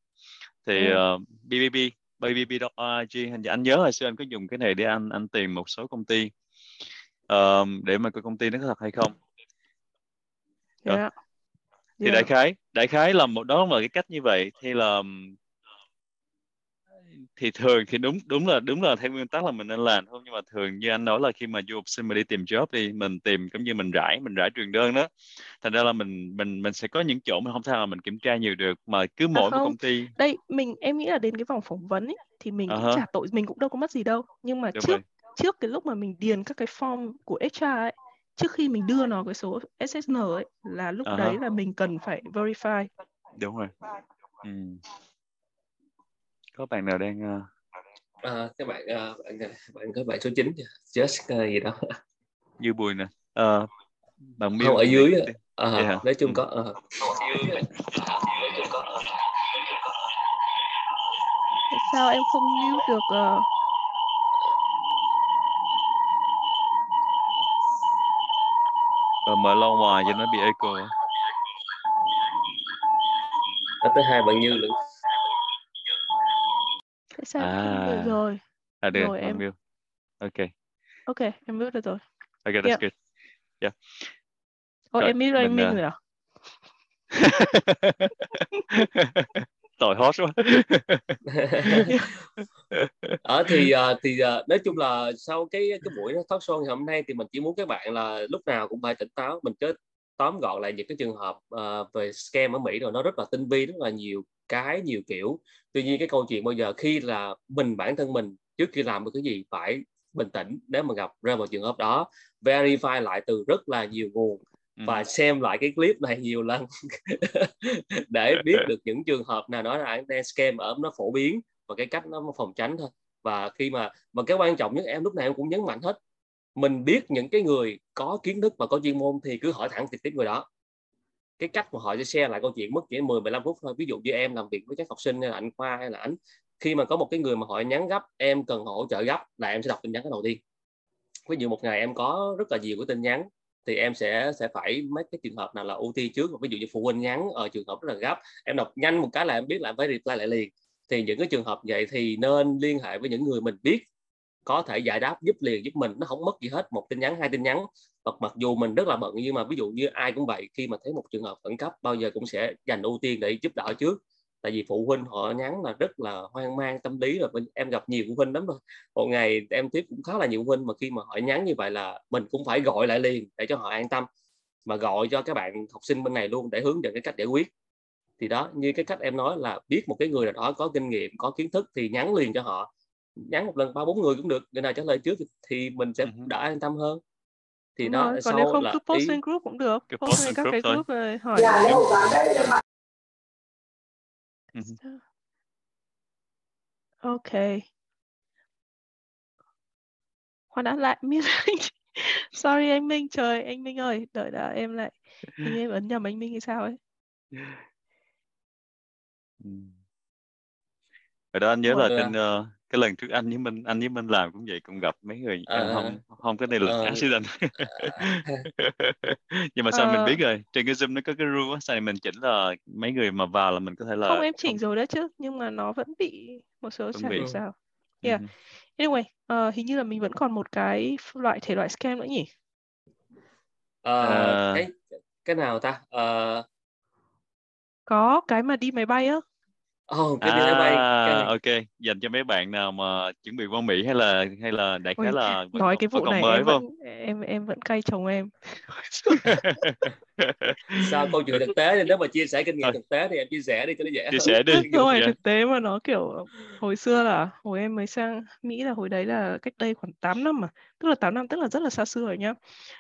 thì ừ. uh, BBB babyb.org hình như anh nhớ hồi xưa anh có dùng cái này để anh anh tìm một số công ty um, để mà coi công ty nó có thật hay không yeah. Yeah. thì đại khái đại khái là một đó là cái cách như vậy thì là thì thường thì đúng đúng là đúng là theo nguyên tắc là mình nên làm thôi nhưng mà thường như anh nói là khi mà du học sinh mà đi tìm job đi mình tìm cũng như mình rải mình rải truyền đơn đó thành ra là mình mình mình sẽ có những chỗ mình không thể nào mình kiểm tra nhiều được mà cứ à, mỗi à một công ty đây mình em nghĩ là đến cái vòng phỏng vấn ấy thì mình uh-huh. cũng trả tội mình cũng đâu có mất gì đâu nhưng mà đúng trước rồi. trước cái lúc mà mình điền các cái form của HR ấy trước khi mình đưa nó cái số SSN ấy là lúc uh-huh. đấy là mình cần phải verify đúng rồi ừ có bạn nào đang uh... à, các bạn uh, bạn bạn có bạn số 9 just uh, gì đó. Như bùi nè. Uh, bạn không ở dưới à, uh, nói chung ừ. có uh. sao em không mute được uh... Ờ, mở lâu ngoài cho nó bị echo Nó tới hai bạn như lận sao à. được rồi. À được rồi em mute ok. Ok em mute được rồi. Ok that's yeah. good. Yeah. Ồ, rồi, em mute rồi Minh uh... rồi à tội hot quá. Ở thì uh, thì uh, nói chung là sau cái cái buổi talk show ngày hôm nay thì mình chỉ muốn các bạn là lúc nào cũng phải tỉnh táo mình chứ tóm gọn lại những cái trường hợp uh, về scam ở Mỹ rồi nó rất là tinh vi rất là nhiều cái nhiều kiểu. Tuy nhiên cái câu chuyện bây giờ khi là mình bản thân mình trước khi làm một cái gì phải bình tĩnh nếu mà gặp ra một trường hợp đó verify lại từ rất là nhiều nguồn ừ. và xem lại cái clip này nhiều lần để biết được những trường hợp nào đó là đang scam ở nó phổ biến và cái cách nó phòng tránh thôi. Và khi mà mà cái quan trọng nhất em lúc nào em cũng nhấn mạnh hết mình biết những cái người có kiến thức và có chuyên môn thì cứ hỏi thẳng trực tiếp người đó. Cái cách mà họ sẽ share lại câu chuyện mất chỉ 10 15 phút thôi. Ví dụ như em làm việc với các học sinh hay là anh khoa hay là anh khi mà có một cái người mà họ nhắn gấp, em cần hỗ trợ gấp là em sẽ đọc tin nhắn cái đầu tiên. Ví dụ một ngày em có rất là nhiều cái tin nhắn thì em sẽ sẽ phải mấy cái trường hợp nào là ưu tiên trước. Ví dụ như phụ huynh nhắn ở trường hợp rất là gấp, em đọc nhanh một cái là em biết là em phải reply lại liền. Thì những cái trường hợp vậy thì nên liên hệ với những người mình biết có thể giải đáp giúp liền giúp mình, nó không mất gì hết, một tin nhắn, hai tin nhắn. Hoặc mặc dù mình rất là bận, nhưng mà ví dụ như ai cũng vậy, khi mà thấy một trường hợp khẩn cấp, bao giờ cũng sẽ dành ưu tiên để giúp đỡ trước. Tại vì phụ huynh họ nhắn là rất là hoang mang tâm lý, rồi em gặp nhiều phụ huynh lắm rồi. Một ngày em tiếp cũng khá là nhiều phụ huynh, mà khi mà họ nhắn như vậy là mình cũng phải gọi lại liền để cho họ an tâm, mà gọi cho các bạn học sinh bên này luôn để hướng dẫn cái cách giải quyết. Thì đó, như cái cách em nói là biết một cái người nào đó có kinh nghiệm, có kiến thức thì nhắn liền cho họ nhắn một lần ba bốn người cũng được người nào trả lời trước thì mình sẽ đã an tâm hơn. Thì Đúng nó rồi. còn nếu không cứ post ý... trên group cũng được cứ post lên các cái group rồi hỏi dạ, ừ. ok. Khoan đã lại miết sorry anh Minh trời anh Minh ơi đợi đã em lại nhưng em ấn nhầm anh Minh hay sao ấy. Ừ. ở đó anh nhớ là trên uh, cái lần trước anh với Minh anh với Minh làm cũng vậy cũng gặp mấy người à, không không cái này là uh, accident. Nhưng mà sao uh, mình biết rồi trên cái zoom nó có cái rule á sao mình chỉnh là mấy người mà vào là mình có thể là không em chỉnh không... rồi đấy chứ nhưng mà nó vẫn bị một số sai bị. sao. Yeah. Uh-huh. anyway uh, hình như là mình vẫn còn một cái loại thể loại scam nữa nhỉ? Uh, uh, cái cái nào ta? Uh... có cái mà đi máy bay á Ồ, cái à, bay. Cái ok. Dành cho mấy bạn nào mà chuẩn bị qua Mỹ hay là hay là đại khái là nói cái vụ này mới em vẫn, em em vẫn cay chồng em sao câu chuyện thực tế thì nếu mà chia sẻ kinh nghiệm thực tế thì em chia sẻ đi cho nó dễ chia sẻ đi. Không phải thực tế mà nó kiểu hồi xưa là hồi em mới sang Mỹ là hồi đấy là cách đây khoảng 8 năm mà. Tức là 8 năm tức là rất là xa xưa rồi nhá.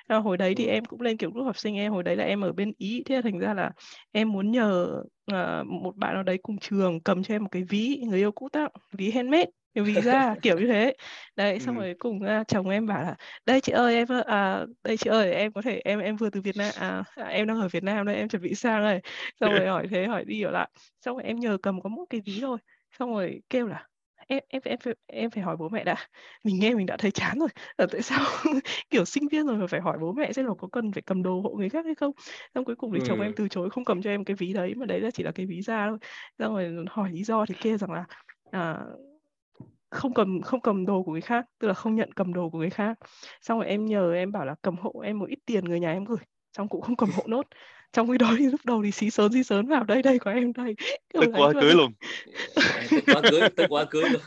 À, hồi đấy thì ừ. em cũng lên kiểu group học sinh em hồi đấy là em ở bên Ý. Thế là thành ra là em muốn nhờ uh, một bạn nào đấy cùng trường cầm cho em một cái ví người yêu cũ tặng ví handmade kiểu ví ra kiểu như thế. Đấy xong ừ. rồi cùng uh, chồng em bảo là đây chị ơi em à, đây chị ơi em có thể em em vừa từ Việt Nam à, à em đang ở Việt Nam đây em chuẩn bị sang rồi xong rồi hỏi thế hỏi đi ở lại. Xong rồi em nhờ cầm có một cái ví thôi. Xong rồi kêu là em em em phải, em phải hỏi bố mẹ đã. Mình nghe mình đã thấy chán rồi. Là tại sao kiểu sinh viên rồi mà phải hỏi bố mẹ xem là có cần phải cầm đồ hộ người khác hay không? Xong cuối cùng thì ừ. chồng em từ chối không cầm cho em cái ví đấy mà đấy là chỉ là cái ví da thôi. Xong rồi hỏi lý do thì kia rằng là à, không cầm không cầm đồ của người khác tức là không nhận cầm đồ của người khác. Xong rồi em nhờ em bảo là cầm hộ em một ít tiền người nhà em gửi. Xong cũng không cầm hộ nốt. Trong khi đó thì lúc đầu thì xí sớn xí sớn vào đây đây có em đây. Tức quá cưới luôn. Tức quá cưới tức quá cưới luôn.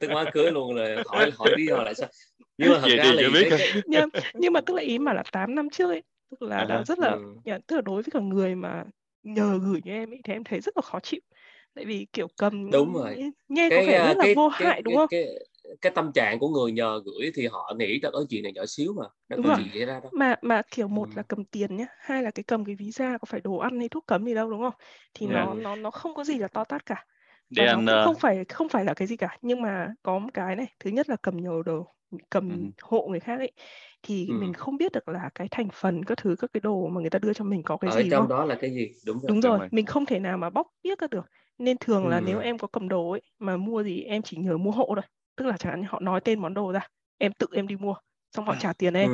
Tức quá cưới luôn rồi hỏi hỏi đi hỏi lại sao. Nhưng mà thật ra là biết cái... nhưng, nhưng mà tức là ý mà là 8 năm trước ấy tức là à, đã rất là ừ. tức là đối với cả người mà nhờ gửi cho em ấy thì em thấy rất là khó chịu tại vì kiểu cầm đúng rồi nghe cái, có vẻ rất cái, là vô cái, hại đúng cái, không cái, cái tâm trạng của người nhờ gửi thì họ nghĩ là có chuyện này nhỏ xíu mà nó đúng có rồi. gì xảy ra đâu mà mà kiểu một ừ. là cầm tiền nhá hai là cái cầm cái visa có phải đồ ăn hay thuốc cấm gì đâu đúng không thì yeah. nó nó nó không có gì là to tát cả Để anh, nó không phải không phải là cái gì cả nhưng mà có một cái này thứ nhất là cầm nhiều đồ cầm ừ. hộ người khác ấy thì ừ. mình không biết được là cái thành phần các thứ các cái đồ mà người ta đưa cho mình có cái ở gì trong không? đó là cái gì đúng rồi đúng rồi mình không thể nào mà bóc biết ra được nên thường là nếu em có cầm đồ ấy mà mua gì em chỉ nhớ mua hộ thôi. Tức là chẳng hạn họ nói tên món đồ ra em tự em đi mua xong họ trả tiền em.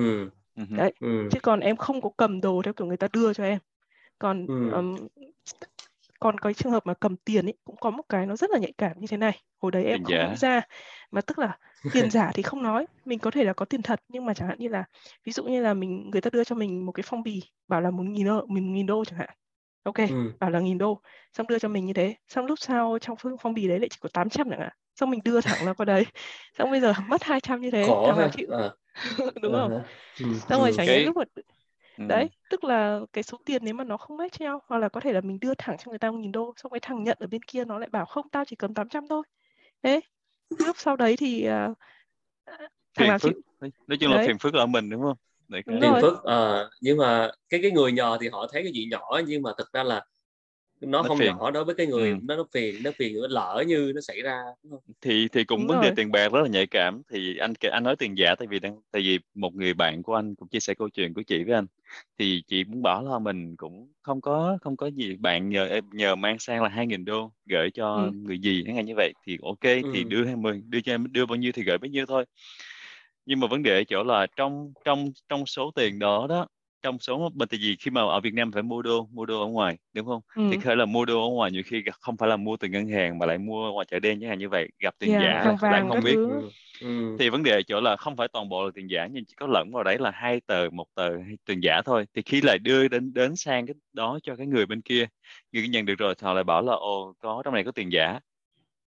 ừ. đấy ừ. chứ còn em không có cầm đồ theo kiểu người ta đưa cho em. Còn ừ. um, còn cái trường hợp mà cầm tiền ấy cũng có một cái nó rất là nhạy cảm như thế này. Hồi đấy em không nghĩ ra mà tức là tiền giả thì không nói mình có thể là có tiền thật nhưng mà chẳng hạn như là ví dụ như là mình người ta đưa cho mình một cái phong bì bảo là một nghìn đô mình nghìn đô chẳng hạn ok ừ. bảo là nghìn đô xong đưa cho mình như thế xong lúc sau trong phong bì đấy lại chỉ có 800 chẳng hạn xong mình đưa thẳng ra qua đấy xong bây giờ mất 200 như thế Khó thằng nào chịu à. đúng không uh-huh. ừ. xong rồi chẳng cái... lúc mà ừ. đấy tức là cái số tiền nếu mà nó không match nhau hoặc là có thể là mình đưa thẳng cho người ta một nghìn đô xong cái thằng nhận ở bên kia nó lại bảo không tao chỉ cầm 800 thôi thế lúc sau đấy thì uh, thằng nào chịu nói chung là phiền phức ở mình đúng không Đấy, cái... phức à, nhưng mà cái cái người nhờ thì họ thấy cái gì nhỏ nhưng mà thực ra là nó, nó không phiền. nhỏ đối với cái người ừ. nó nó phiền nó phiền nó lỡ như nó xảy ra thì thì cũng đúng vấn đề tiền bạc rất là nhạy cảm thì anh anh nói tiền giả tại vì đang tại vì một người bạn của anh cũng chia sẻ câu chuyện của chị với anh thì chị muốn bảo là mình cũng không có không có gì bạn nhờ nhờ mang sang là hai nghìn đô gửi cho ừ. người gì chẳng hạn như vậy thì ok ừ. thì đưa hai mươi đưa cho em đưa bao nhiêu thì gửi bấy nhiêu thôi nhưng mà vấn đề ở chỗ là trong trong trong số tiền đó đó trong số bên tại vì khi mà ở Việt Nam phải mua đô mua đô ở ngoài đúng không ừ. thì khởi là mua đô ở ngoài nhiều khi không phải là mua từ ngân hàng mà lại mua ngoài chợ đen chẳng hạn như vậy gặp tiền yeah, giả lại không biết. Ừ. thì vấn đề ở chỗ là không phải toàn bộ là tiền giả nhưng chỉ có lẫn vào đấy là hai tờ một tờ tiền giả thôi thì khi lại đưa đến đến sang cái đó cho cái người bên kia người nhận được rồi họ lại bảo là ồ có trong này có tiền giả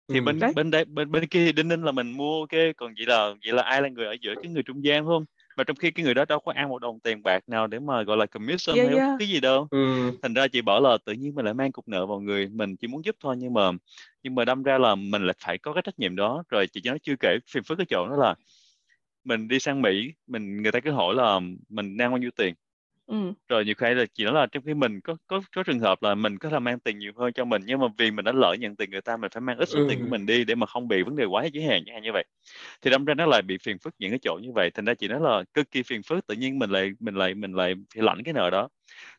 thì ừ. bên đấy. bên đây bên bên kia thì đinh ninh là mình mua cái còn vậy là vậy là ai là người ở giữa cái người trung gian không mà trong khi cái người đó đâu có ăn một đồng tiền bạc nào để mà gọi là commission yeah, hay yeah. cái gì đâu ừ. thành ra chị bảo là tự nhiên mình lại mang cục nợ vào người mình chỉ muốn giúp thôi nhưng mà nhưng mà đâm ra là mình lại phải có cái trách nhiệm đó rồi chị nói chưa kể phiền phức cái chỗ đó là mình đi sang Mỹ mình người ta cứ hỏi là mình đang bao nhiêu tiền Ừ. rồi nhiều khi là chỉ nói là trong khi mình có có có trường hợp là mình có thể mang tiền nhiều hơn cho mình nhưng mà vì mình đã lỡ nhận tiền người ta mình phải mang ít số ừ. tiền của mình đi để mà không bị vấn đề quá giới hạn như vậy. Thì đâm ra nó lại bị phiền phức những cái chỗ như vậy. Thành ra chị nói là cực kỳ phiền phức tự nhiên mình lại mình lại mình lại phải lãnh cái nợ đó.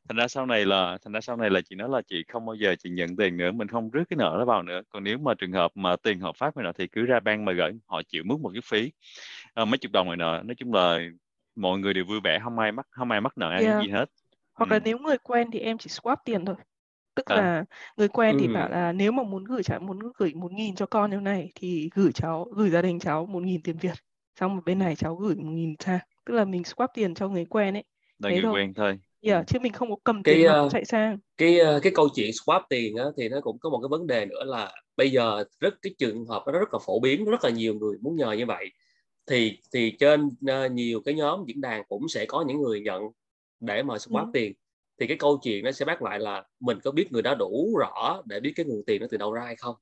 Thành ra sau này là thành ra sau này là chị nói là chị không bao giờ chị nhận tiền nữa mình không rước cái nợ đó vào nữa. Còn nếu mà trường hợp mà tiền hợp pháp này nọ thì cứ ra ban mà gửi họ chịu mức một cái phí à, mấy chục đồng này nọ nói chung là mọi người đều vui vẻ không ai mắc không ai mắc nợ ai yeah. gì hết hoặc ừ. là nếu người quen thì em chỉ swap tiền thôi tức à. là người quen ừ. thì bảo là nếu mà muốn gửi cháu muốn gửi một nghìn cho con như này thì gửi cháu gửi gia đình cháu một nghìn tiền việt xong một bên này cháu gửi một nghìn sang tức là mình swap tiền cho người quen ấy là người thôi. quen thôi yeah, chứ mình không có cầm cái, tiền uh, chạy sang cái uh, cái câu chuyện swap tiền á, thì nó cũng có một cái vấn đề nữa là bây giờ rất cái trường hợp nó rất là phổ biến rất là nhiều người muốn nhờ như vậy thì thì trên uh, nhiều cái nhóm diễn đàn cũng sẽ có những người nhận để mà swap ừ. tiền thì cái câu chuyện nó sẽ bắt lại là mình có biết người đó đủ rõ để biết cái nguồn tiền nó từ đâu ra hay không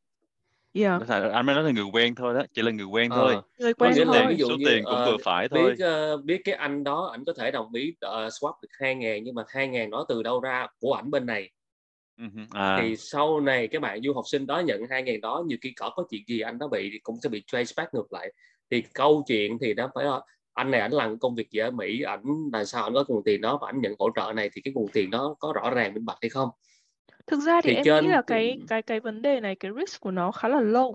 Yeah. anh mới nói là người quen thôi đó chỉ là người quen thôi à, người quen thôi. Là, ví dụ số như, tiền cũng uh, vừa phải thôi biết uh, biết cái anh đó ảnh có thể đồng ý uh, swap được hai ngàn nhưng mà hai ngàn đó từ đâu ra của ảnh bên này uh-huh. à. thì sau này cái bạn du học sinh đó nhận hai ngàn đó nhiều khi có có chuyện gì anh đó bị thì cũng sẽ bị trace back ngược lại thì câu chuyện thì nó phải là anh này ảnh làm công việc gì ở Mỹ ảnh là sao ảnh có nguồn tiền đó và ảnh nhận hỗ trợ này thì cái nguồn tiền đó có rõ ràng minh bạch hay không? Thực ra thì, thì em trên... nghĩ là cái cái cái vấn đề này cái risk của nó khá là low.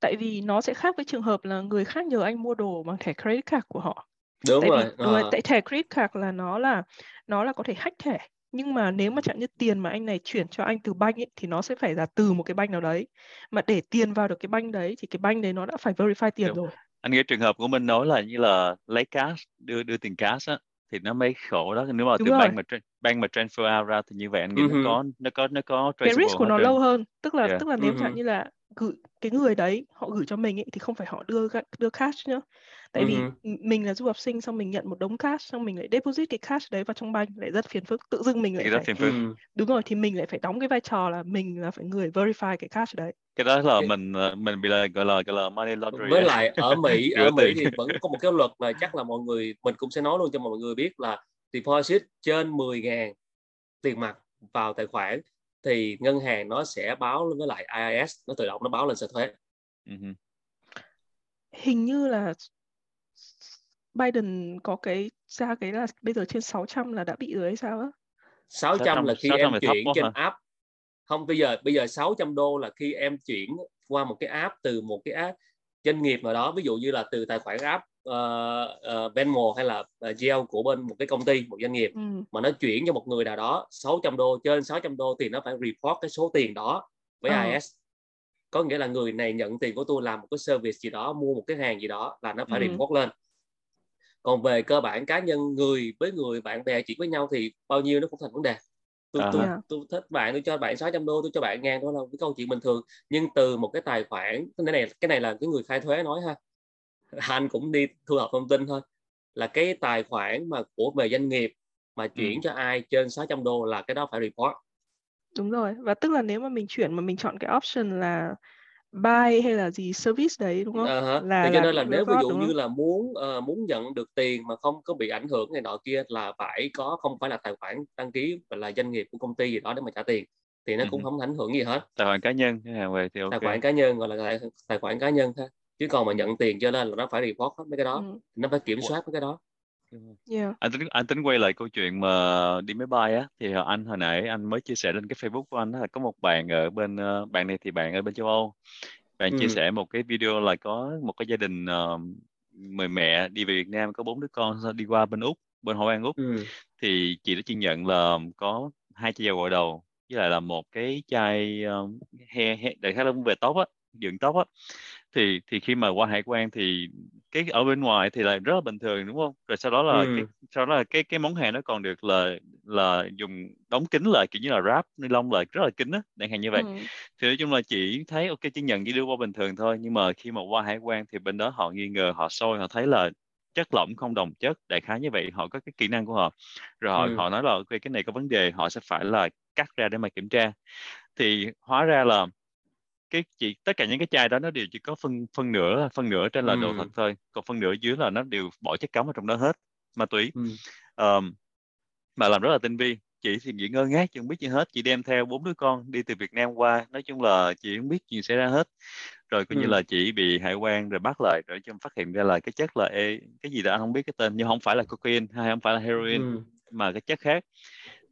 Tại vì nó sẽ khác với trường hợp là người khác nhờ anh mua đồ bằng thẻ credit card của họ. Đúng tại rồi vì, à. tại thẻ credit card là nó là nó là có thể hack thẻ. Nhưng mà nếu mà chẳng như tiền mà anh này chuyển cho anh từ banh ấy, thì nó sẽ phải là từ một cái banh nào đấy. Mà để tiền vào được cái banh đấy thì cái banh đấy nó đã phải verify tiền đúng. rồi anh nghĩ trường hợp của mình nói là như là lấy cash đưa đưa tiền cash á thì nó mới khổ đó nếu mà Đúng từ rồi. bank mà bank mà transfer out ra thì như vậy anh nghĩ uh-huh. nó có nó có nó có cái risk của nó lâu hơn tức là yeah. tức là nếu uh-huh. chẳng như là gửi cái người đấy họ gửi cho mình ấy, thì không phải họ đưa đưa cash nữa tại uh-huh. vì mình là du học sinh xong mình nhận một đống cash xong mình lại deposit cái cash đấy vào trong bank lại rất phiền phức tự dưng mình lại thì phải phiền phức. đúng rồi thì mình lại phải đóng cái vai trò là mình là phải người verify cái cash đấy cái đó là mình ờ, mình bị là gọi là gọi là money laundering với lại ở Mỹ ở Mỹ thì vẫn có một cái luật là chắc là mọi người mình cũng sẽ nói luôn cho mọi người biết là deposit trên 10 ngàn tiền mặt vào tài khoản thì ngân hàng nó sẽ báo với lại IRS nó tự động nó báo lên sở thuế uh-huh. hình như là Biden có cái ra cái là bây giờ trên 600 là đã bị rồi hay sao á 600, 600 là khi 600 em chuyển trên hả? app không bây giờ bây giờ 600 đô là khi em chuyển qua một cái app từ một cái app doanh nghiệp nào đó ví dụ như là từ tài khoản app uh, uh, Venmo hay là uh, GL của bên một cái công ty một doanh nghiệp ừ. mà nó chuyển cho một người nào đó 600 đô trên 600 đô thì nó phải report cái số tiền đó với ừ. IS có nghĩa là người này nhận tiền của tôi làm một cái service gì đó mua một cái hàng gì đó là nó phải ừ. report lên còn về cơ bản cá nhân người với người bạn bè chỉ với nhau thì bao nhiêu nó cũng thành vấn đề tôi, à. tôi, tôi thích bạn tôi cho bạn 600 đô tôi cho bạn ngàn đó là cái câu chuyện bình thường nhưng từ một cái tài khoản cái này cái này là cái người khai thuế nói ha anh cũng đi thu thập thông tin thôi là cái tài khoản mà của về doanh nghiệp mà ừ. chuyển ừ. cho ai trên 600 đô là cái đó phải report đúng rồi và tức là nếu mà mình chuyển mà mình chọn cái option là buy hay là gì service đấy đúng không? Uh-huh. Là, cho nên là nếu ví dụ như là muốn uh, muốn nhận được tiền mà không có bị ảnh hưởng này nọ kia là phải có không phải là tài khoản đăng ký và là doanh nghiệp của công ty gì đó để mà trả tiền thì nó cũng uh-huh. không ảnh hưởng gì hết. Tài khoản cá nhân về thì okay. Tài khoản cá nhân gọi là tài, tài khoản cá nhân thôi. Chứ còn mà nhận tiền cho nên là nó phải report hết mấy cái đó, ừ. nó phải kiểm soát mấy cái đó. Yeah. anh tính anh tính quay lại câu chuyện mà đi máy bay á thì anh hồi nãy anh mới chia sẻ lên cái Facebook của anh là có một bạn ở bên uh, bạn này thì bạn ở bên châu Âu bạn ừ. chia sẻ một cái video là có một cái gia đình uh, người mẹ đi về Việt Nam có bốn đứa con đi qua bên Úc bên Hội An Úc ừ. thì chị đã chứng nhận là có hai chai dầu gội đầu với lại là một cái chai uh, he, he đại khái là về tóc á dưỡng tóc á thì thì khi mà qua hải quan thì cái ở bên ngoài thì là rất là bình thường đúng không rồi sau đó là ừ. cái sau đó là cái cái món hàng nó còn được là là dùng đóng kín lại kiểu như là wrap ni lông lại rất là kín á chẳng hạn như vậy ừ. thì nói chung là chỉ thấy ok chứng nhận chỉ đưa qua bình thường thôi nhưng mà khi mà qua hải quan thì bên đó họ nghi ngờ họ soi họ thấy là chất lỏng không đồng chất đại khái như vậy họ có cái kỹ năng của họ rồi họ, ừ. họ nói là ok cái này có vấn đề họ sẽ phải là cắt ra để mà kiểm tra thì hóa ra là cái chỉ tất cả những cái chai đó nó đều chỉ có phân phân nửa phân nửa trên là ừ. đồ thật thôi còn phân nửa dưới là nó đều bỏ chất cấm ở trong đó hết ma túy ừ. um, mà làm rất là tinh vi chị thì chị ngơ ngác chưa biết gì hết chị đem theo bốn đứa con đi từ Việt Nam qua nói chung là chị không biết gì xảy ra hết rồi coi ừ. như là chị bị hải quan rồi bắt lại rồi trong phát hiện ra là cái chất là ê, cái gì đó anh không biết cái tên nhưng không phải là cocaine hay không phải là heroin ừ. mà cái chất khác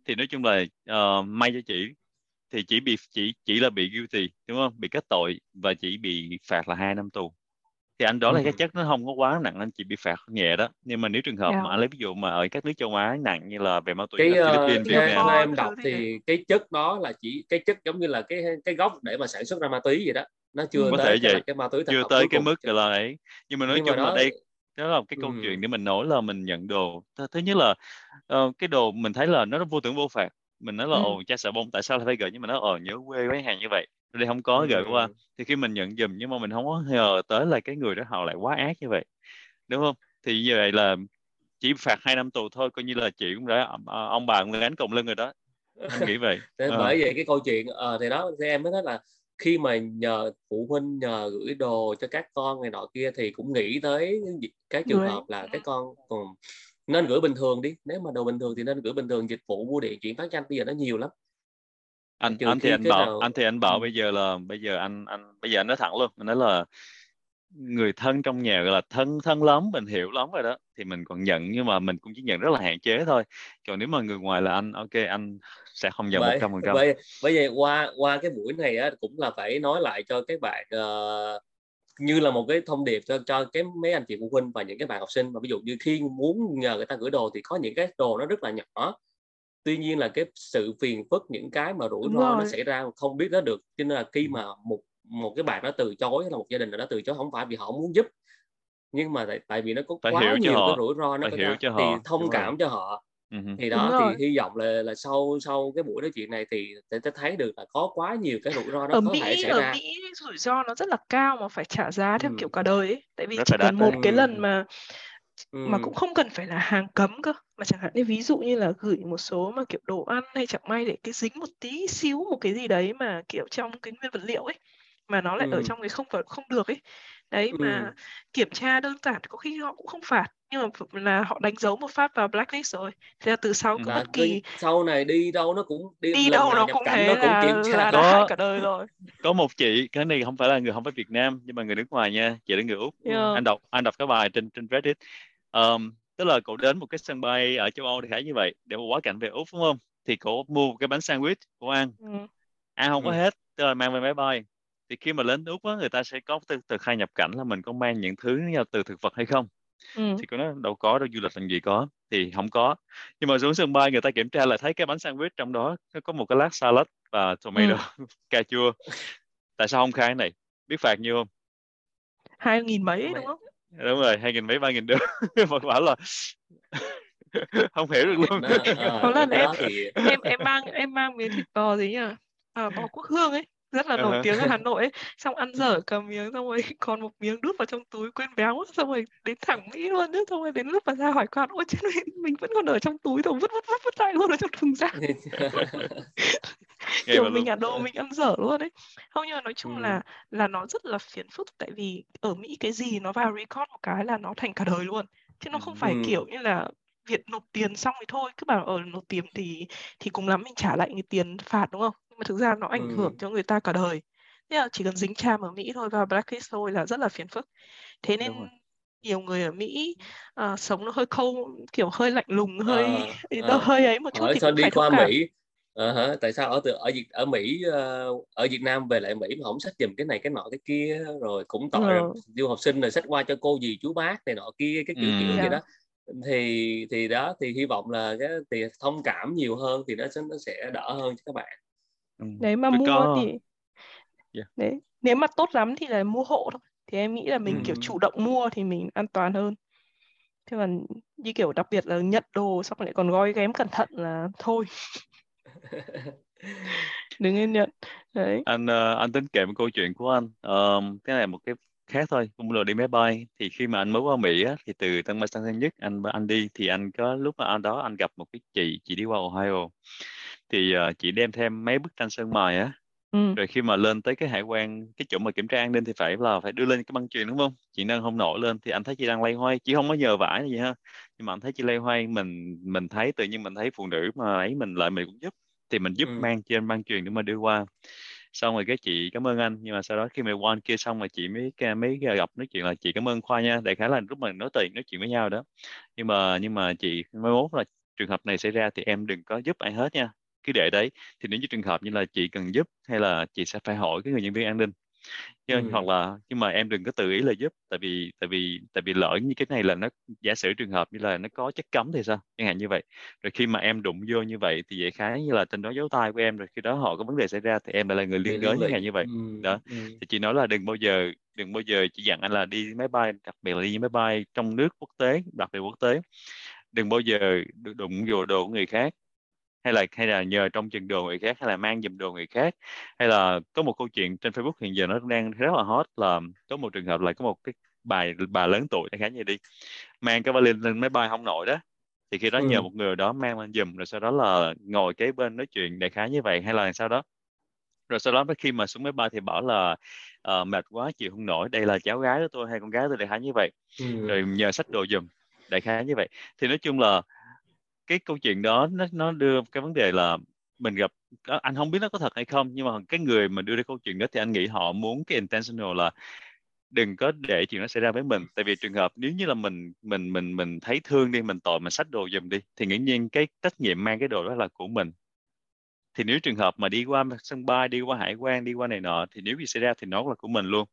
thì nói chung là uh, may cho chị thì chỉ bị chỉ chỉ là bị guilty đúng không? Bị kết tội và chỉ bị phạt là hai năm tù. Thì anh đó là cái chất nó không có quá nặng anh chỉ bị phạt nhẹ đó. Nhưng mà nếu trường hợp yeah. mà anh lấy ví dụ mà ở các nước châu Á nặng như là về ma túy cái uh, Việt Nam em đọc thì cái chất đó là chỉ cái chất giống như là cái cái gốc để mà sản xuất ra ma túy vậy đó. Nó chưa có tới thể vậy. cái ma túy chưa tới cái mức là ấy. Nhưng mà nói nhưng chung mà đó... là đây đó là cái câu ừ. chuyện để mình nói là mình nhận đồ. Thứ nhất là uh, cái đồ mình thấy là nó vô tưởng vô phạt mình nói là ừ. ồ cha sợ bông tại sao lại phải gửi nhưng mà nó ờ nhớ quê với hàng như vậy. Đây không có ừ. gửi qua. thì khi mình nhận dùm nhưng mà mình không có ngờ tới là cái người đó họ lại quá ác như vậy. Đúng không? Thì như vậy là chỉ phạt hai năm tù thôi coi như là chị cũng đã ờ, ông bà cũng gánh còng lưng rồi đó. Anh nghĩ vậy. Thế à. bởi vậy cái câu chuyện à, thì đó thì em mới nói là khi mà nhờ phụ huynh nhờ gửi đồ cho các con này nọ kia thì cũng nghĩ tới cái trường hợp là cái con còn nên gửi bình thường đi. Nếu mà đồ bình thường thì nên gửi bình thường. Dịch vụ bưu điện chuyển phát nhanh bây giờ nó nhiều lắm. Anh anh thì anh bảo nào... anh thì anh bảo ừ. bây giờ là bây giờ anh anh bây giờ anh nói thẳng luôn. Anh nói là người thân trong nhà gọi là thân thân lắm mình hiểu lắm rồi đó. Thì mình còn nhận nhưng mà mình cũng chỉ nhận rất là hạn chế thôi. Còn nếu mà người ngoài là anh ok anh sẽ không nhận một trăm phần trăm. bởi vậy qua qua cái buổi này á, cũng là phải nói lại cho các bạn uh, như là một cái thông điệp cho cho cái mấy anh chị phụ huynh và những cái bạn học sinh mà ví dụ như khi muốn nhờ người ta gửi đồ thì có những cái đồ nó rất là nhỏ tuy nhiên là cái sự phiền phức những cái mà rủi ro nó xảy ra không biết nó được cho nên là khi mà một một cái bạn nó từ chối là một gia đình nó từ chối không phải vì họ muốn giúp nhưng mà tại, tại vì nó có phải quá hiểu nhiều họ. cái rủi ro nó phải hiểu cho thì họ. thông Đúng cảm rồi. cho họ uh-huh. thì đó thì hy vọng là là sau sau cái buổi nói chuyện này thì sẽ thấy được là có quá nhiều cái rủi ro nó ở có Mỹ, thể xảy ở ra. Mỹ rủi ro nó rất là cao mà phải trả giá theo ừ. kiểu cả đời ấy. Tại vì Rất chỉ cần một cái lần mà mà cũng không cần phải là hàng cấm cơ mà chẳng hạn như ví dụ như là gửi một số mà kiểu đồ ăn hay chẳng may để cái dính một tí xíu một cái gì đấy mà kiểu trong cái nguyên vật liệu ấy mà nó lại ừ. ở trong cái không phải không được ấy đấy ừ. mà kiểm tra đơn giản có khi họ cũng không phạt nhưng mà là họ đánh dấu một phát vào blacklist rồi thế là từ sau cứ bất kỳ sau này đi đâu nó cũng đi, đi đâu nó cũng thế nó cũng là, kiểm tra là có, cả đời rồi có một chị cái này không phải là người không phải Việt Nam nhưng mà người nước ngoài nha chị là người úc yeah. anh đọc anh đọc cái bài trên trên Reddit um, tức là cậu đến một cái sân bay ở châu Âu thì khá như vậy để quá cảnh về úc đúng không thì cậu mua một cái bánh sandwich của ăn ừ. ăn không ừ. có hết tức là mang về máy bay thì khi mà đến úc á, người ta sẽ có từ từ khai nhập cảnh là mình có mang những thứ như từ thực vật hay không? Ừ. thì cô nói đâu có đâu du lịch làm gì có thì không có. Nhưng mà xuống sân bay người ta kiểm tra là thấy cái bánh sandwich trong đó nó có một cái lát salad và tomato ừ. cà chua. Tại sao không khai cái này? Biết phạt nhiêu không? Hai nghìn mấy đúng không? Đúng rồi hai nghìn mấy ba nghìn đô. Mà bảo là không hiểu được luôn. có lần em em em mang em mang miếng thịt bò gì nhỉ? À, bò quốc hương ấy rất là nổi uh-huh. tiếng ở Hà Nội ấy. xong ăn dở cả miếng xong rồi còn một miếng đút vào trong túi quên béo xong rồi đến thẳng Mỹ luôn nữa xong rồi đến lúc mà ra hỏi con ôi chết mình, mình vẫn còn ở trong túi rồi vứt vứt vứt vứt lại luôn ở trong thùng rác kiểu mình ở đâu mình ăn dở luôn đấy không nhưng mà nói chung ừ. là là nó rất là phiền phức tại vì ở Mỹ cái gì nó vào record một cái là nó thành cả đời luôn chứ nó không phải ừ. kiểu như là việc nộp tiền xong thì thôi cứ bảo ở nộp tiền thì thì cùng lắm mình trả lại cái tiền phạt đúng không nhưng mà thực ra nó ảnh ừ. hưởng cho người ta cả đời thế là chỉ cần dính chàm ở Mỹ thôi và blacklist thôi là rất là phiền phức thế nên nhiều người ở Mỹ uh, sống nó hơi khâu kiểu hơi lạnh lùng hơi à, à. hơi ấy một chút Hỏi thì sao đi qua Mỹ uh, hả? tại sao ở từ ở Việt ở Mỹ ở Việt Nam về lại Mỹ mà không sách giùm cái này cái nọ cái kia rồi cũng tội ừ. du học sinh rồi sách qua cho cô gì chú bác này nọ kia cái kiểu ừ. kiểu gì đó thì thì đó thì hy vọng là cái thì thông cảm nhiều hơn thì nó sẽ nó sẽ đỡ hơn cho các bạn ừ. đấy mà Tôi mua có... thì yeah. Dạ. đấy nếu mà tốt lắm thì là mua hộ thôi thì em nghĩ là mình ừ. kiểu chủ động mua thì mình an toàn hơn thế còn như kiểu đặc biệt là nhận đồ xong lại còn gói ghém cẩn thận là thôi đừng nên nhận đấy anh uh, anh tính kể một câu chuyện của anh um, cái này một cái khác thôi cũng là đi máy bay thì khi mà anh mới qua Mỹ á, thì từ Tân Mai Tân Nhất anh anh đi thì anh có lúc mà anh đó anh gặp một cái chị chị đi qua Ohio thì uh, chị đem thêm mấy bức tranh sơn mài á. Ừ. rồi khi mà lên tới cái hải quan cái chỗ mà kiểm tra an ninh thì phải là phải đưa lên cái băng truyền đúng không? Chị nâng không nổi lên thì anh thấy chị đang lay hoay chị không có nhờ vải gì ha. Nhưng mà anh thấy chị lay hoay mình mình thấy tự nhiên mình thấy phụ nữ mà ấy mình lại mình cũng giúp. Thì mình giúp ừ. mang trên băng truyền để mà đưa qua. Xong rồi cái chị cảm ơn anh. Nhưng mà sau đó khi mà quan kia xong rồi chị mới mới gặp nói chuyện là chị cảm ơn khoa nha. Đại khái là lúc mình nói tiền nói chuyện với nhau đó. Nhưng mà nhưng mà chị mới mốt là trường hợp này xảy ra thì em đừng có giúp ai hết nha cứ để đấy thì nếu như trường hợp như là chị cần giúp hay là chị sẽ phải hỏi cái người nhân viên an ninh. Chứ ừ. hoặc là nhưng mà em đừng có tự ý là giúp tại vì tại vì tại vì lỡ như cái này là nó giả sử trường hợp như là nó có chất cấm thì sao? Chẳng hạn như vậy. Rồi khi mà em đụng vô như vậy thì dễ khái như là trên đó dấu tay của em rồi khi đó họ có vấn đề xảy ra thì em lại là người liên đới chẳng hạn như vậy. Ừ. đó. ừ. thì chị nói là đừng bao giờ đừng bao giờ chị dặn anh là đi máy bay đặc biệt là đi máy bay trong nước quốc tế đặc biệt quốc tế. Đừng bao giờ đụng vô đồ của người khác hay là hay là nhờ trong chừng đồ người khác hay là mang giùm đồ người khác? Hay là có một câu chuyện trên Facebook hiện giờ nó đang rất là hot là có một trường hợp là có một cái bài bà lớn tuổi khá như đi mang cái vali lên máy bay không nổi đó. Thì khi đó ừ. nhờ một người đó mang lên giùm rồi sau đó là ngồi kế bên nói chuyện đại khái như vậy hay là sau đó. Rồi sau đó khi mà xuống máy bay thì bảo là uh, mệt quá chịu không nổi đây là cháu gái của tôi hay con gái tôi đại khái như vậy. Ừ. rồi nhờ sách đồ giùm đại khái như vậy. Thì nói chung là cái câu chuyện đó nó nó đưa cái vấn đề là mình gặp anh không biết nó có thật hay không nhưng mà cái người mà đưa ra câu chuyện đó thì anh nghĩ họ muốn cái intentional là đừng có để chuyện nó xảy ra với mình. Tại vì trường hợp nếu như là mình mình mình mình thấy thương đi mình tội mình xách đồ giùm đi thì nghiễm nhiên cái trách nhiệm mang cái đồ đó là của mình. Thì nếu trường hợp mà đi qua sân bay đi qua hải quan đi qua này nọ thì nếu gì xảy ra thì nó là của mình luôn.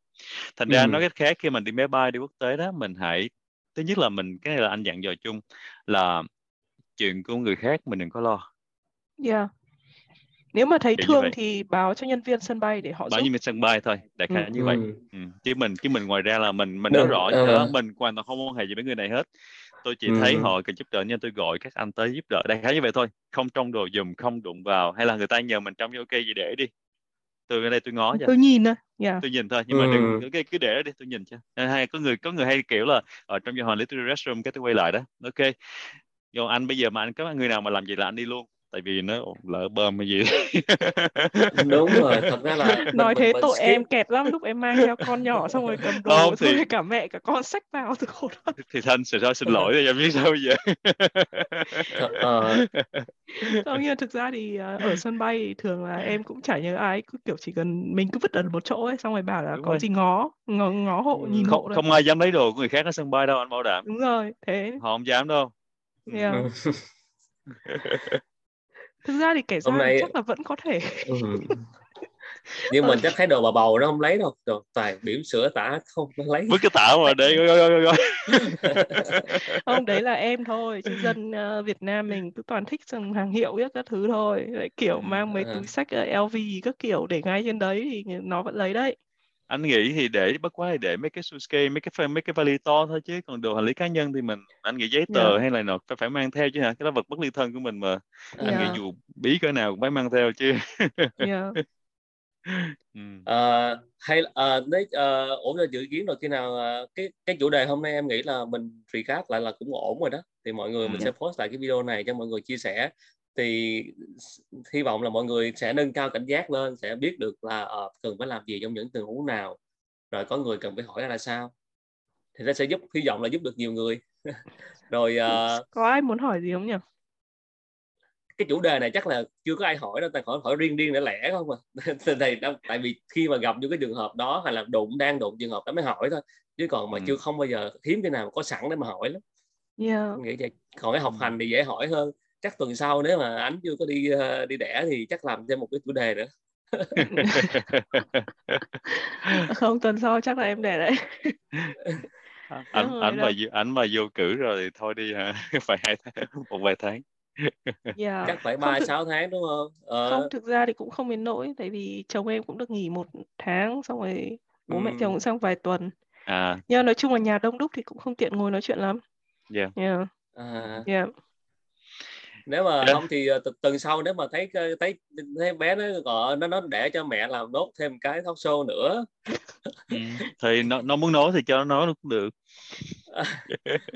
Thành ra ừ. nói cách khác khi mình đi máy bay đi quốc tế đó mình hãy thứ nhất là mình cái này là anh dặn dò chung là chuyện của người khác mình đừng có lo yeah nếu mà thấy Kiểu thương thì báo cho nhân viên sân bay để họ báo nhân viên sân bay thôi đại khái ừ. như vậy ừ. ừ. chứ mình chứ mình ngoài ra là mình mình nói rõ uh. đó, mình hoàn toàn không quan hệ gì với người này hết tôi chỉ ừ. thấy họ cần giúp đỡ nên tôi gọi các anh tới giúp đỡ đại khái như vậy thôi không trong đồ dùm không đụng vào hay là người ta nhờ mình trong ok gì để đi tôi ở đây tôi ngó cho tôi nhìn thôi yeah. tôi nhìn thôi nhưng mà đừng ừ. cái cứ để đi tôi nhìn cho hay có người có người hay kiểu là ở trong giờ họ lấy tôi restroom cái tôi quay lại đó ok do anh bây giờ mà anh có người nào mà làm gì là anh đi luôn. Tại vì nó lỡ bơm hay gì. Đúng rồi thật ra là nói thế tội em kẹt lắm lúc em mang theo con nhỏ xong rồi cầm đồ không, thì... cả mẹ cả con sách vào từ khổ đó. Thì thanh sẽ thôi xin lỗi rồi em biết sao bây giờ. Ờ. không như thực ra thì ờ, ở sân bay thì thường là em cũng chả nhớ ai cứ kiểu chỉ cần mình cứ vứt ở một chỗ ấy xong rồi bảo là đúng có rồi. gì ngó ngó, ngó hộ ừ. nhìn không, hộ không ai dám lấy đồ của người khác ở sân bay đâu anh bảo đảm. Đúng rồi thế. Họ không dám đâu yeah. thực ra thì kể ra nay... chắc là vẫn có thể. Ừ. nhưng mà chắc thấy đồ bà bầu nó không lấy đâu. Đồ toàn biểu sữa tả không nó lấy. Vứt cái tả mà để không đấy là em thôi. Chứ dân uh, Việt Nam mình cứ toàn thích dùng hàng hiệu biết các thứ thôi. Lại kiểu mang mấy túi sách LV các kiểu để ngay trên đấy thì nó vẫn lấy đấy anh nghĩ thì để bất quá thì để mấy cái suitcase mấy cái mấy cái vali to thôi chứ còn đồ hành lý cá nhân thì mình anh nghĩ giấy tờ yeah. Dạ. hay là nào phải phải mang theo chứ hả cái đó vật bất ly thân của mình mà yeah. anh nghĩ dạ. dù bí cỡ nào cũng phải mang theo chứ yeah. Dạ. ừ. uh, hay uh, nếu uh, ổn cho dự kiến rồi khi nào uh, cái cái chủ đề hôm nay em nghĩ là mình recap lại là cũng ổn rồi đó thì mọi người ừ. mình sẽ post lại cái video này cho mọi người chia sẻ thì hy vọng là mọi người sẽ nâng cao cảnh giác lên sẽ biết được là uh, cần phải làm gì trong những tình huống nào. Rồi có người cần phải hỏi ra sao. Thì nó sẽ giúp hy vọng là giúp được nhiều người. Rồi uh, có ai muốn hỏi gì không nhỉ? Cái chủ đề này chắc là chưa có ai hỏi đâu tại hỏi hỏi riêng riêng để lẻ không mà thầy tại vì khi mà gặp những cái trường hợp đó hay là đụng đang đụng trường hợp đó mới hỏi thôi. Chứ còn mà ừ. chưa không bao giờ hiếm cái nào có sẵn để mà hỏi lắm. Yeah. nghĩ vậy. Còn cái học hành thì dễ hỏi hơn chắc tuần sau nếu mà anh chưa có đi uh, đi đẻ thì chắc làm thêm một cái chủ đề nữa không tuần sau chắc là em đẻ đấy anh anh mà anh mà vô cử rồi thì thôi đi hả phải hai tháng một vài tháng yeah. chắc phải ba sáu tháng đúng không ờ. không thực ra thì cũng không đến nỗi tại vì chồng em cũng được nghỉ một tháng xong rồi bố ừ. mẹ chồng cũng sang vài tuần à. nhưng nói chung là nhà đông đúc thì cũng không tiện ngồi nói chuyện lắm yeah. Yeah. À. Yeah nếu mà yeah. Dạ. không thì ờ, tuần sau nếu mà thấy thấy thấy bé nó gọi nó nó để cho mẹ làm nốt thêm cái talk show nữa ừ. thì nó nó muốn nói thì cho nó nói cũng được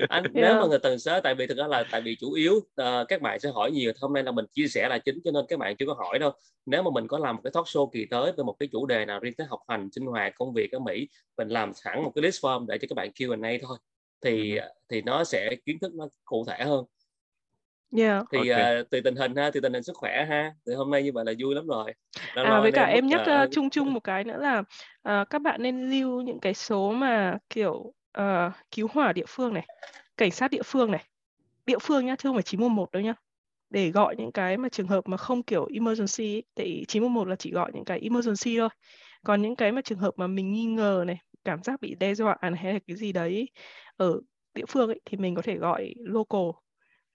anh yeah. nếu mà người tần số tại vì thực ra là tại vì chủ yếu uh, các bạn sẽ hỏi nhiều hôm nay là mình chia sẻ là chính cho nên các bạn chưa có hỏi đâu nếu mà mình có làm một cái talk show kỳ tới về một cái chủ đề nào riêng tới học hành sinh hoạt công việc ở Mỹ mình làm sẵn một cái list form để cho các bạn Q&A thôi thì ừ. thì nó sẽ kiến thức nó cụ thể hơn Yeah. thì okay. uh, tùy tình hình ha tùy tình hình sức khỏe ha thì hôm nay như vậy là vui lắm rồi Đó à với cả em nhắc uh, chung chung một cái nữa là uh, các bạn nên lưu những cái số mà kiểu uh, cứu hỏa địa phương này cảnh sát địa phương này địa phương nhá chứ không phải 911 đâu nhá để gọi những cái mà trường hợp mà không kiểu emergency ấy. tại 911 là chỉ gọi những cái emergency thôi còn những cái mà trường hợp mà mình nghi ngờ này cảm giác bị đe dọa này, hay là cái gì đấy ở địa phương ấy thì mình có thể gọi local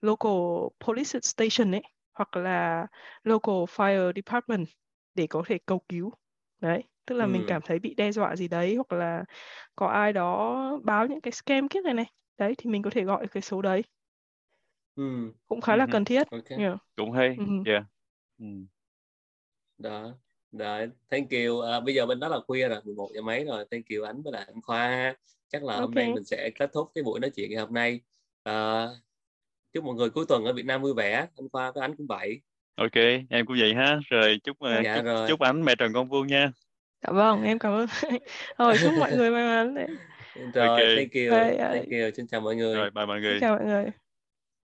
local police station ấy hoặc là local fire department để có thể cầu cứu đấy tức là ừ. mình cảm thấy bị đe dọa gì đấy hoặc là có ai đó báo những cái scam kiếp này này đấy thì mình có thể gọi cái số đấy ừ. cũng khá là cần thiết okay. yeah. cũng hay ừ. yeah. ừ. đó đó thank you à, bây giờ bên đó là khuya rồi 11 giờ mấy rồi thank you ánh với lại anh khoa chắc là okay. hôm nay mình sẽ kết thúc cái buổi nói chuyện ngày hôm nay à, chúc mọi người cuối tuần ở Việt Nam vui vẻ. Anh Khoa với anh cũng vậy. Ok em cũng vậy ha. Rồi chúc dạ, chúc, rồi. chúc anh mẹ trần con vuông nha. Dạ vâng em cảm ơn. Rồi chúc mọi người may mắn. Rồi okay. thank you. Bye, thank you. Xin chào mọi người. Rồi bye mọi người. Xin chào mọi người